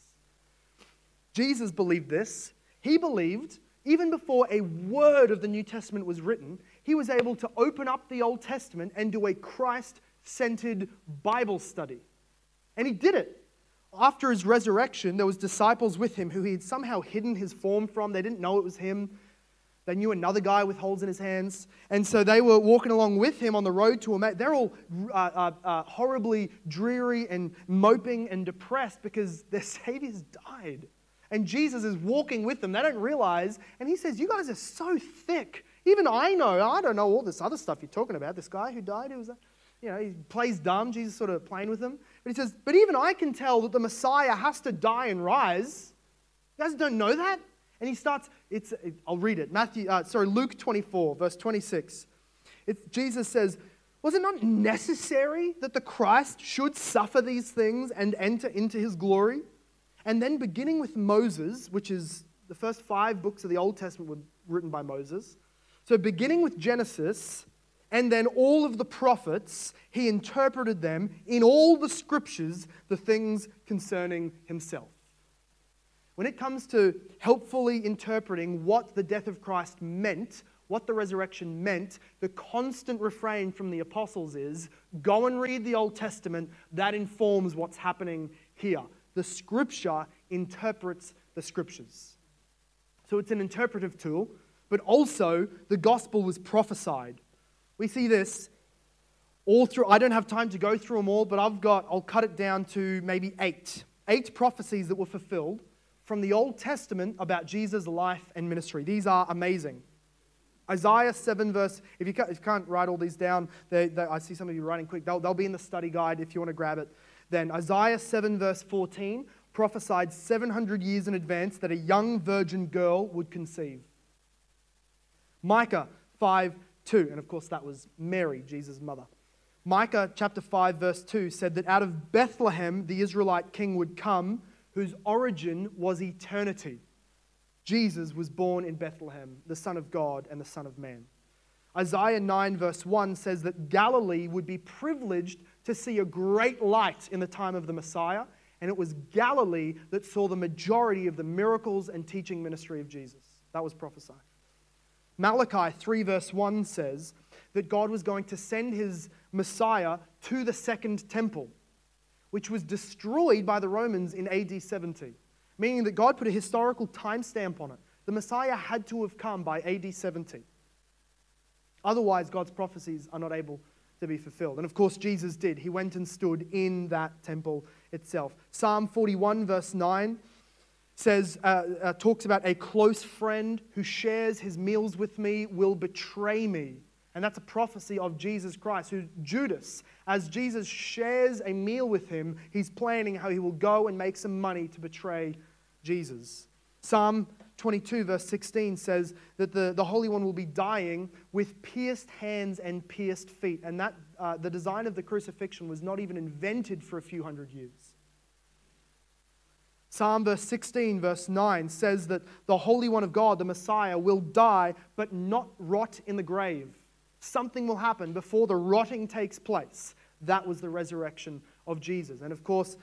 Jesus believed this. He believed, even before a word of the New Testament was written, he was able to open up the Old Testament and do a Christ centered Bible study. And he did it. After his resurrection, there was disciples with him who he had somehow hidden his form from. They didn't know it was him. They knew another guy with holes in his hands. And so they were walking along with him on the road to Emmaus. They're all uh, uh, uh, horribly dreary and moping and depressed because their Savior's died. And Jesus is walking with them. They don't realize. And he says, You guys are so thick. Even I know. I don't know all this other stuff you're talking about. This guy who died, who was? You know, he plays dumb. Jesus sort of playing with him. But he says, But even I can tell that the Messiah has to die and rise. You guys don't know that? And he starts, it's, I'll read it. Matthew, uh, sorry, Luke 24, verse 26. It, Jesus says, Was it not necessary that the Christ should suffer these things and enter into his glory? And then beginning with Moses, which is the first five books of the Old Testament were written by Moses. So beginning with Genesis, and then all of the prophets, he interpreted them in all the scriptures, the things concerning himself. When it comes to helpfully interpreting what the death of Christ meant, what the resurrection meant, the constant refrain from the apostles is go and read the Old Testament. That informs what's happening here. The scripture interprets the scriptures. So it's an interpretive tool, but also the gospel was prophesied. We see this all through. I don't have time to go through them all, but I've got, I'll cut it down to maybe eight. Eight prophecies that were fulfilled from the Old Testament about Jesus' life and ministry. These are amazing. Isaiah 7, verse, if you can't, if you can't write all these down, they, they, I see some of you writing quick, they'll, they'll be in the study guide if you want to grab it. Then Isaiah 7, verse 14, prophesied 700 years in advance that a young virgin girl would conceive. Micah 5, 2, and of course that was Mary, Jesus' mother. Micah chapter 5, verse 2 said that out of Bethlehem the Israelite king would come whose origin was eternity. Jesus was born in Bethlehem, the Son of God and the Son of Man. Isaiah 9, verse 1 says that Galilee would be privileged to see a great light in the time of the Messiah, and it was Galilee that saw the majority of the miracles and teaching ministry of Jesus. That was prophesied. Malachi 3, verse 1 says that God was going to send his Messiah to the second temple which was destroyed by the Romans in AD 70, meaning that God put a historical timestamp on it. The Messiah had to have come by AD 70. Otherwise, God's prophecies are not able to be fulfilled. And of course, Jesus did. He went and stood in that temple itself. Psalm 41, verse 9 says, uh, uh, talks about a close friend who shares his meals with me will betray me. And that's a prophecy of Jesus Christ, who Judas, as Jesus shares a meal with him, he's planning how he will go and make some money to betray Jesus. Psalm 22, verse 16 says that the, the Holy One will be dying with pierced hands and pierced feet. And that uh, the design of the crucifixion was not even invented for a few hundred years. Psalm verse 16, verse 9 says that the Holy One of God, the Messiah, will die but not rot in the grave. Something will happen before the rotting takes place. That was the resurrection of Jesus. And of course,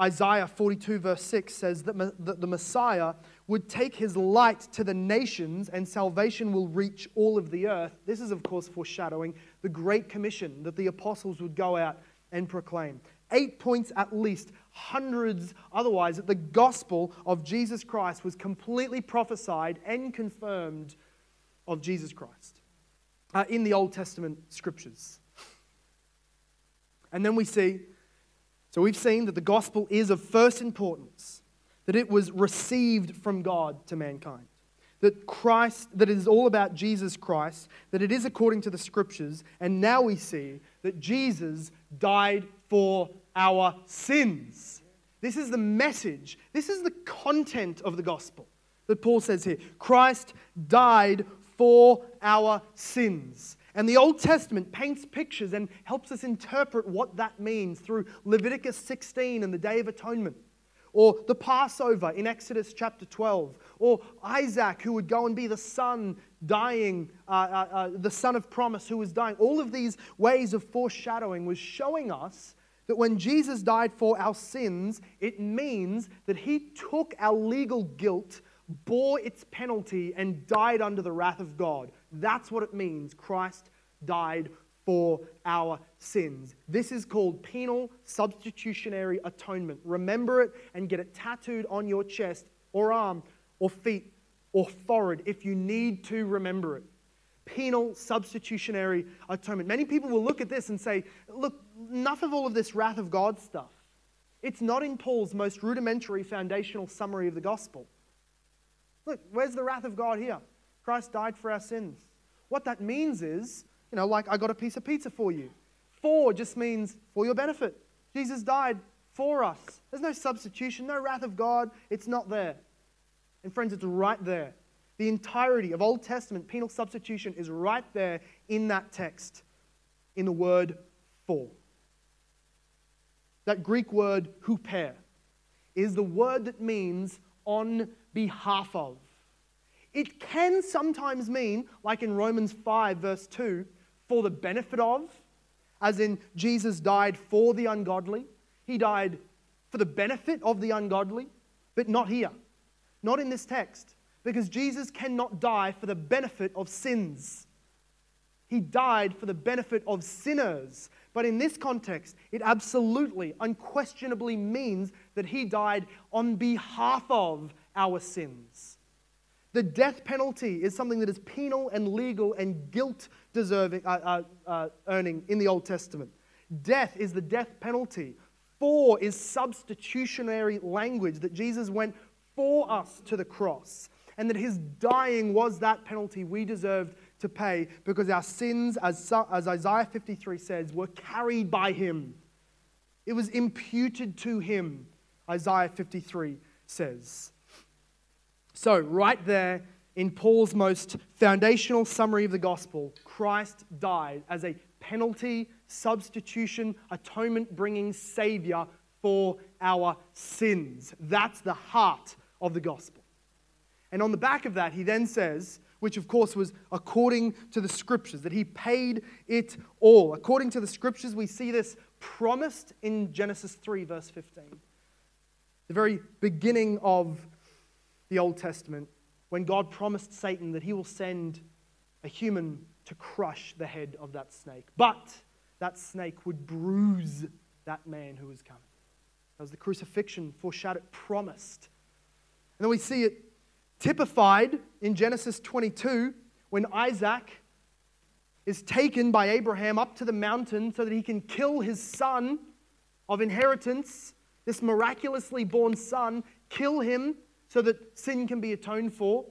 Isaiah 42, verse 6 says that, that the Messiah would take his light to the nations and salvation will reach all of the earth. This is, of course, foreshadowing the Great Commission that the apostles would go out and proclaim. Eight points at least, hundreds otherwise, that the gospel of Jesus Christ was completely prophesied and confirmed of Jesus Christ uh, in the Old Testament scriptures. And then we see, so we've seen that the gospel is of first importance, that it was received from God to mankind, that Christ, that it is all about Jesus Christ, that it is according to the scriptures, and now we see that Jesus died for our sins. This is the message, this is the content of the gospel that Paul says here. Christ died for our sins. And the Old Testament paints pictures and helps us interpret what that means through Leviticus 16 and the Day of Atonement, or the Passover in Exodus chapter 12, or Isaac who would go and be the son dying, uh, uh, uh, the son of promise who was dying. All of these ways of foreshadowing was showing us that when Jesus died for our sins, it means that he took our legal guilt, bore its penalty, and died under the wrath of God. That's what it means. Christ died for our sins. This is called penal substitutionary atonement. Remember it and get it tattooed on your chest or arm or feet or forehead if you need to remember it. Penal substitutionary atonement. Many people will look at this and say, look, enough of all of this wrath of God stuff. It's not in Paul's most rudimentary foundational summary of the gospel. Look, where's the wrath of God here? Christ died for our sins. What that means is, you know, like I got a piece of pizza for you. For just means for your benefit. Jesus died for us. There's no substitution, no wrath of God. It's not there. And friends, it's right there. The entirety of Old Testament penal substitution is right there in that text, in the word for. That Greek word huper is the word that means on behalf of. It can sometimes mean, like in Romans 5, verse 2, for the benefit of, as in Jesus died for the ungodly. He died for the benefit of the ungodly, but not here, not in this text, because Jesus cannot die for the benefit of sins. He died for the benefit of sinners. But in this context, it absolutely, unquestionably means that he died on behalf of our sins. The death penalty is something that is penal and legal and guilt deserving, uh, uh, uh, earning in the Old Testament. Death is the death penalty. For is substitutionary language that Jesus went for us to the cross and that his dying was that penalty we deserved to pay because our sins, as, as Isaiah 53 says, were carried by him. It was imputed to him, Isaiah 53 says. So, right there in Paul's most foundational summary of the gospel, Christ died as a penalty, substitution, atonement bringing Savior for our sins. That's the heart of the gospel. And on the back of that, he then says, which of course was according to the scriptures, that he paid it all. According to the scriptures, we see this promised in Genesis 3, verse 15. The very beginning of the Old Testament, when God promised Satan that he will send a human to crush the head of that snake. But that snake would bruise that man who was coming. That was the crucifixion foreshadowed, promised. And then we see it typified in Genesis 22 when Isaac is taken by Abraham up to the mountain so that he can kill his son of inheritance, this miraculously born son, kill him so that sin can be atoned for.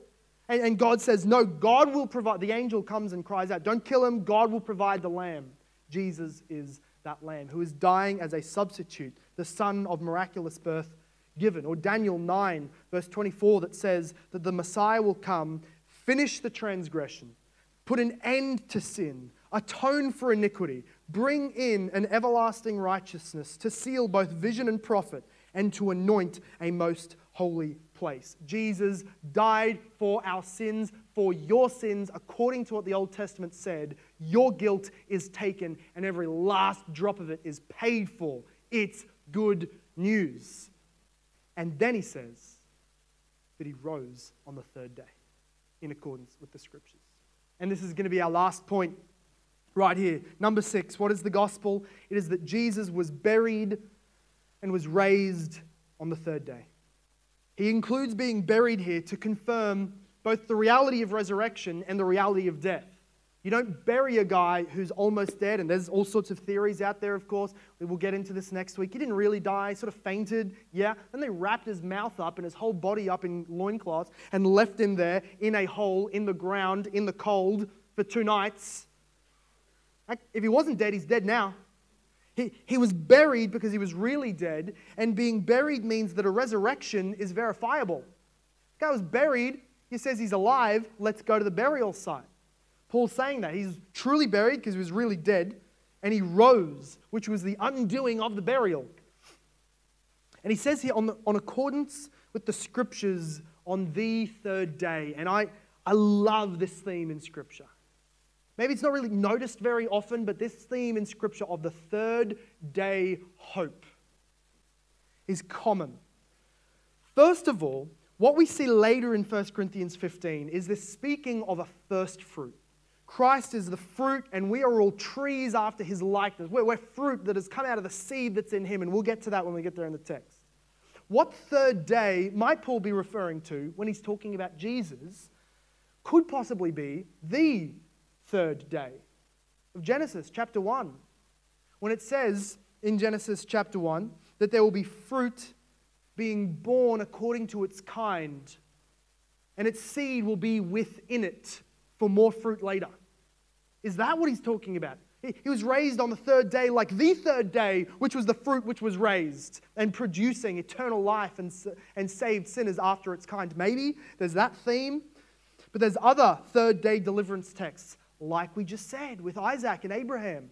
And, and God says, No, God will provide. The angel comes and cries out, Don't kill him, God will provide the lamb. Jesus is that lamb who is dying as a substitute, the son of miraculous birth given. Or Daniel 9, verse 24, that says that the Messiah will come, finish the transgression, put an end to sin, atone for iniquity, bring in an everlasting righteousness to seal both vision and prophet, and to anoint a most holy place. Jesus died for our sins, for your sins, according to what the Old Testament said. Your guilt is taken, and every last drop of it is paid for. It's good news. And then he says that he rose on the third day in accordance with the scriptures. And this is going to be our last point right here. Number six what is the gospel? It is that Jesus was buried and was raised on the third day. He includes being buried here to confirm both the reality of resurrection and the reality of death. You don't bury a guy who's almost dead, and there's all sorts of theories out there, of course. We will get into this next week. He didn't really die, sort of fainted, yeah. Then they wrapped his mouth up and his whole body up in loincloths and left him there in a hole in the ground in the cold for two nights. If he wasn't dead, he's dead now. He, he was buried because he was really dead, and being buried means that a resurrection is verifiable. The guy was buried, he says he's alive, let's go to the burial site. Paul's saying that. He's truly buried because he was really dead, and he rose, which was the undoing of the burial. And he says here, on, the, on accordance with the scriptures on the third day. And I, I love this theme in scripture. Maybe it's not really noticed very often, but this theme in scripture of the third day hope is common. First of all, what we see later in 1 Corinthians 15 is this speaking of a first fruit. Christ is the fruit, and we are all trees after his likeness. We're, we're, fruit that has come out of the seed that's in him, and we'll get to that when we get there in the text. What third day might Paul be referring to when he's talking about Jesus could possibly be the third day of Genesis chapter 1, when it says in Genesis chapter 1 that there will be fruit being born according to its kind, and its seed will be within it for more fruit later. Is that what he's talking about? He was raised on the third day, like the third day, which was the fruit which was raised and producing eternal life and, and saved sinners after its kind. Maybe there's that theme, but there's other third day deliverance texts, like we just said with Isaac and Abraham.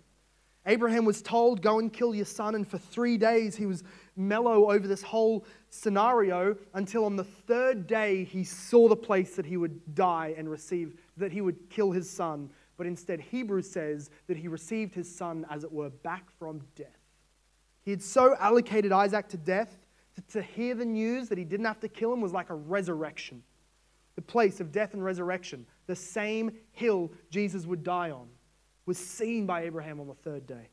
Abraham was told, Go and kill your son, and for three days he was mellow over this whole scenario until on the third day he saw the place that he would die and receive, that he would kill his son. But instead, Hebrews says that he received his son, as it were, back from death. He had so allocated Isaac to death to, to hear the news that he didn't have to kill him was like a resurrection. The place of death and resurrection, the same hill Jesus would die on, was seen by Abraham on the third day.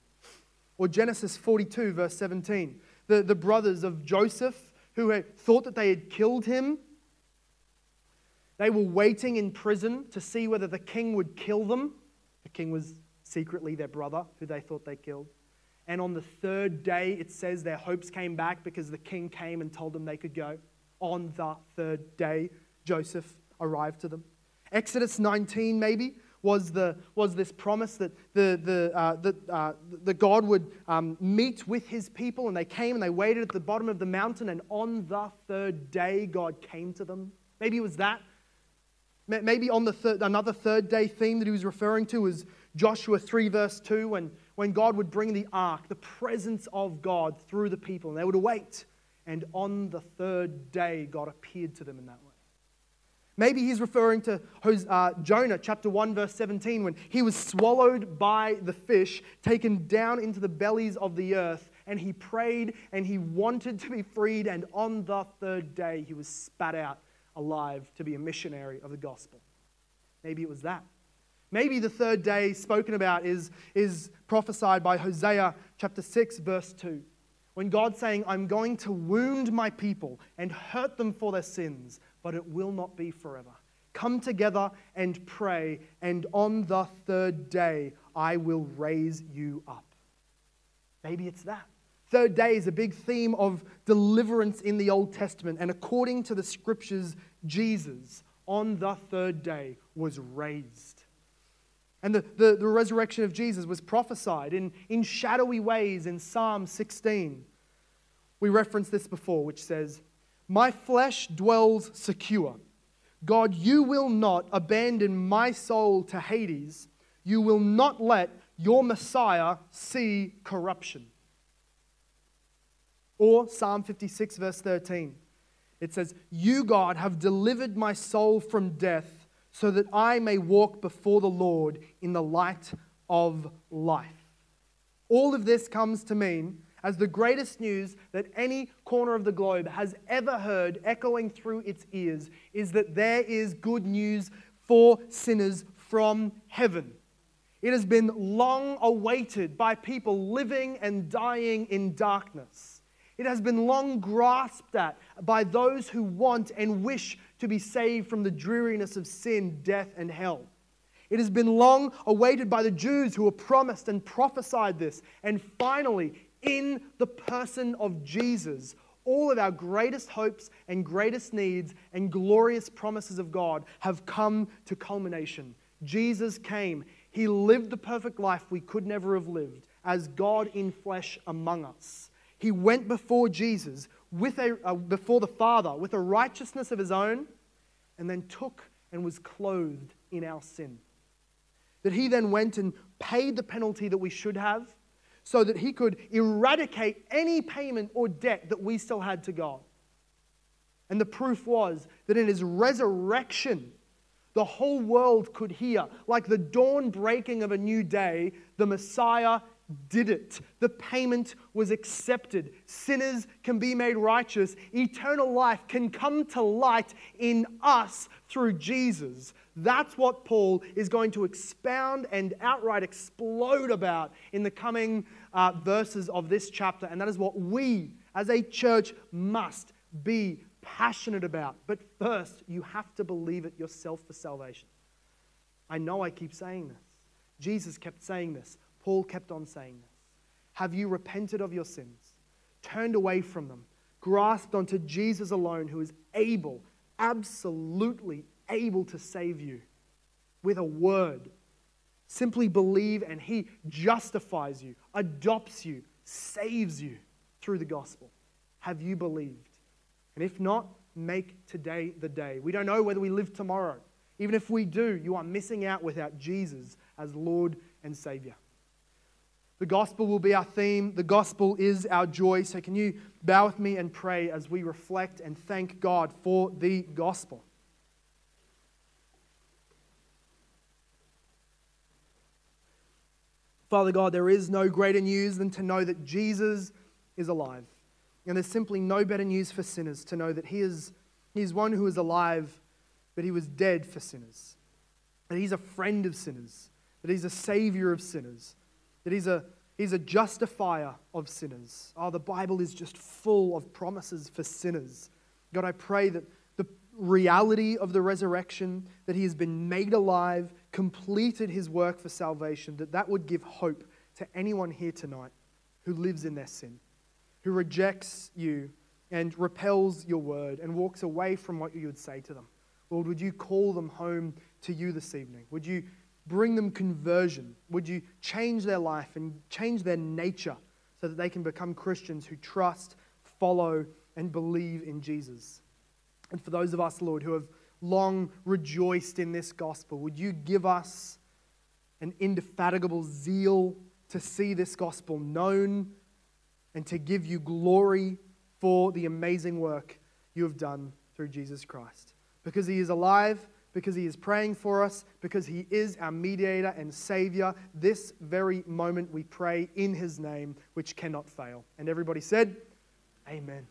Or Genesis 42, verse 17 the, the brothers of Joseph who had thought that they had killed him. They were waiting in prison to see whether the king would kill them. The king was secretly their brother who they thought they killed. And on the third day, it says their hopes came back because the king came and told them they could go. On the third day, Joseph arrived to them. Exodus 19, maybe, was, the, was this promise that, the, the, uh, that, uh, that God would um, meet with his people, and they came and they waited at the bottom of the mountain, and on the third day, God came to them. Maybe it was that. Maybe on the third, another third day theme that he was referring to was Joshua 3, verse 2, when, when God would bring the ark, the presence of God through the people, and they would await. And on the third day, God appeared to them in that. Maybe he's referring to uh, Jonah chapter 1, verse 17, when he was swallowed by the fish, taken down into the bellies of the earth, and he prayed and he wanted to be freed, and on the third day he was spat out alive to be a missionary of the gospel. Maybe it was that. Maybe the third day spoken about is, is prophesied by Hosea chapter 6, verse 2. When God's saying, I'm going to wound my people and hurt them for their sins, but it will not be forever. Come together and pray, and on the third day I will raise you up. Maybe it's that. Third day is a big theme of deliverance in the Old Testament, and according to the scriptures, Jesus on the third day was raised. And the, the, the resurrection of Jesus was prophesied in, in shadowy ways in Psalm 16. We referenced this before, which says, my flesh dwells secure. God, you will not abandon my soul to Hades. You will not let your Messiah see corruption. Or Psalm 56, verse 13. It says, You, God, have delivered my soul from death so that I may walk before the Lord in the light of life. All of this comes to mean as the greatest news that any corner of the globe has ever heard echoing through its ears is that there is good news for sinners from heaven. It has been long awaited by people living and dying in darkness. It has been long grasped at by those who want and wish to be saved from the dreariness of sin, death, and hell. It has been long awaited by the Jews who were promised and prophesied this. And finally, in the person of Jesus, all of our greatest hopes and greatest needs and glorious promises of God have come to culmination. Jesus came. He lived the perfect life we could never have lived as God in flesh among us. He went before Jesus, with a, uh, before the Father, with a righteousness of his own, and then took and was clothed in our sin. That he then went and paid the penalty that we should have so that he could eradicate any payment or debt that we still had to God. And the proof was that in his resurrection, the whole world could hear, like the dawn breaking of a new day, the Messiah did it. The payment was accepted. Sinners can be made righteous. Eternal life can come to light in us through Jesus. That's what Paul is going to expound and outright explode about in the coming uh, verses of this chapter. And that is what we as a church must be passionate about. But first, you have to believe it yourself for salvation. I know I keep saying this. Jesus kept saying this. Paul kept on saying this. Have you repented of your sins, turned away from them, grasped onto Jesus alone, who is able, absolutely able to save you with a word? Simply believe, and He justifies you, adopts you, saves you through the gospel. Have you believed? And if not, make today the day. We don't know whether we live tomorrow. Even if we do, you are missing out without Jesus as Lord and Savior. The gospel will be our theme. The gospel is our joy. So, can you bow with me and pray as we reflect and thank God for the gospel? Father God, there is no greater news than to know that Jesus is alive. And there's simply no better news for sinners to know that He is, he is one who is alive, but He was dead for sinners. That He's a friend of sinners, that He's a Savior of sinners that he's a, he's a justifier of sinners. Oh, the Bible is just full of promises for sinners. God, I pray that the reality of the resurrection, that he has been made alive, completed his work for salvation, that that would give hope to anyone here tonight who lives in their sin, who rejects you and repels your word and walks away from what you would say to them. Lord, would you call them home to you this evening? Would you bring them conversion? Would you change their life and change their nature so that they can become Christians who trust, follow, and believe in Jesus? And for those of us, Lord, who have long rejoiced in this gospel, would you give us an indefatigable zeal to see this gospel known and to give you glory for the amazing work you have done through Jesus Christ? Because he is alive because He is praying for us, because He is our mediator and Savior. This very moment we pray in His name, which cannot fail. And everybody said, Amen.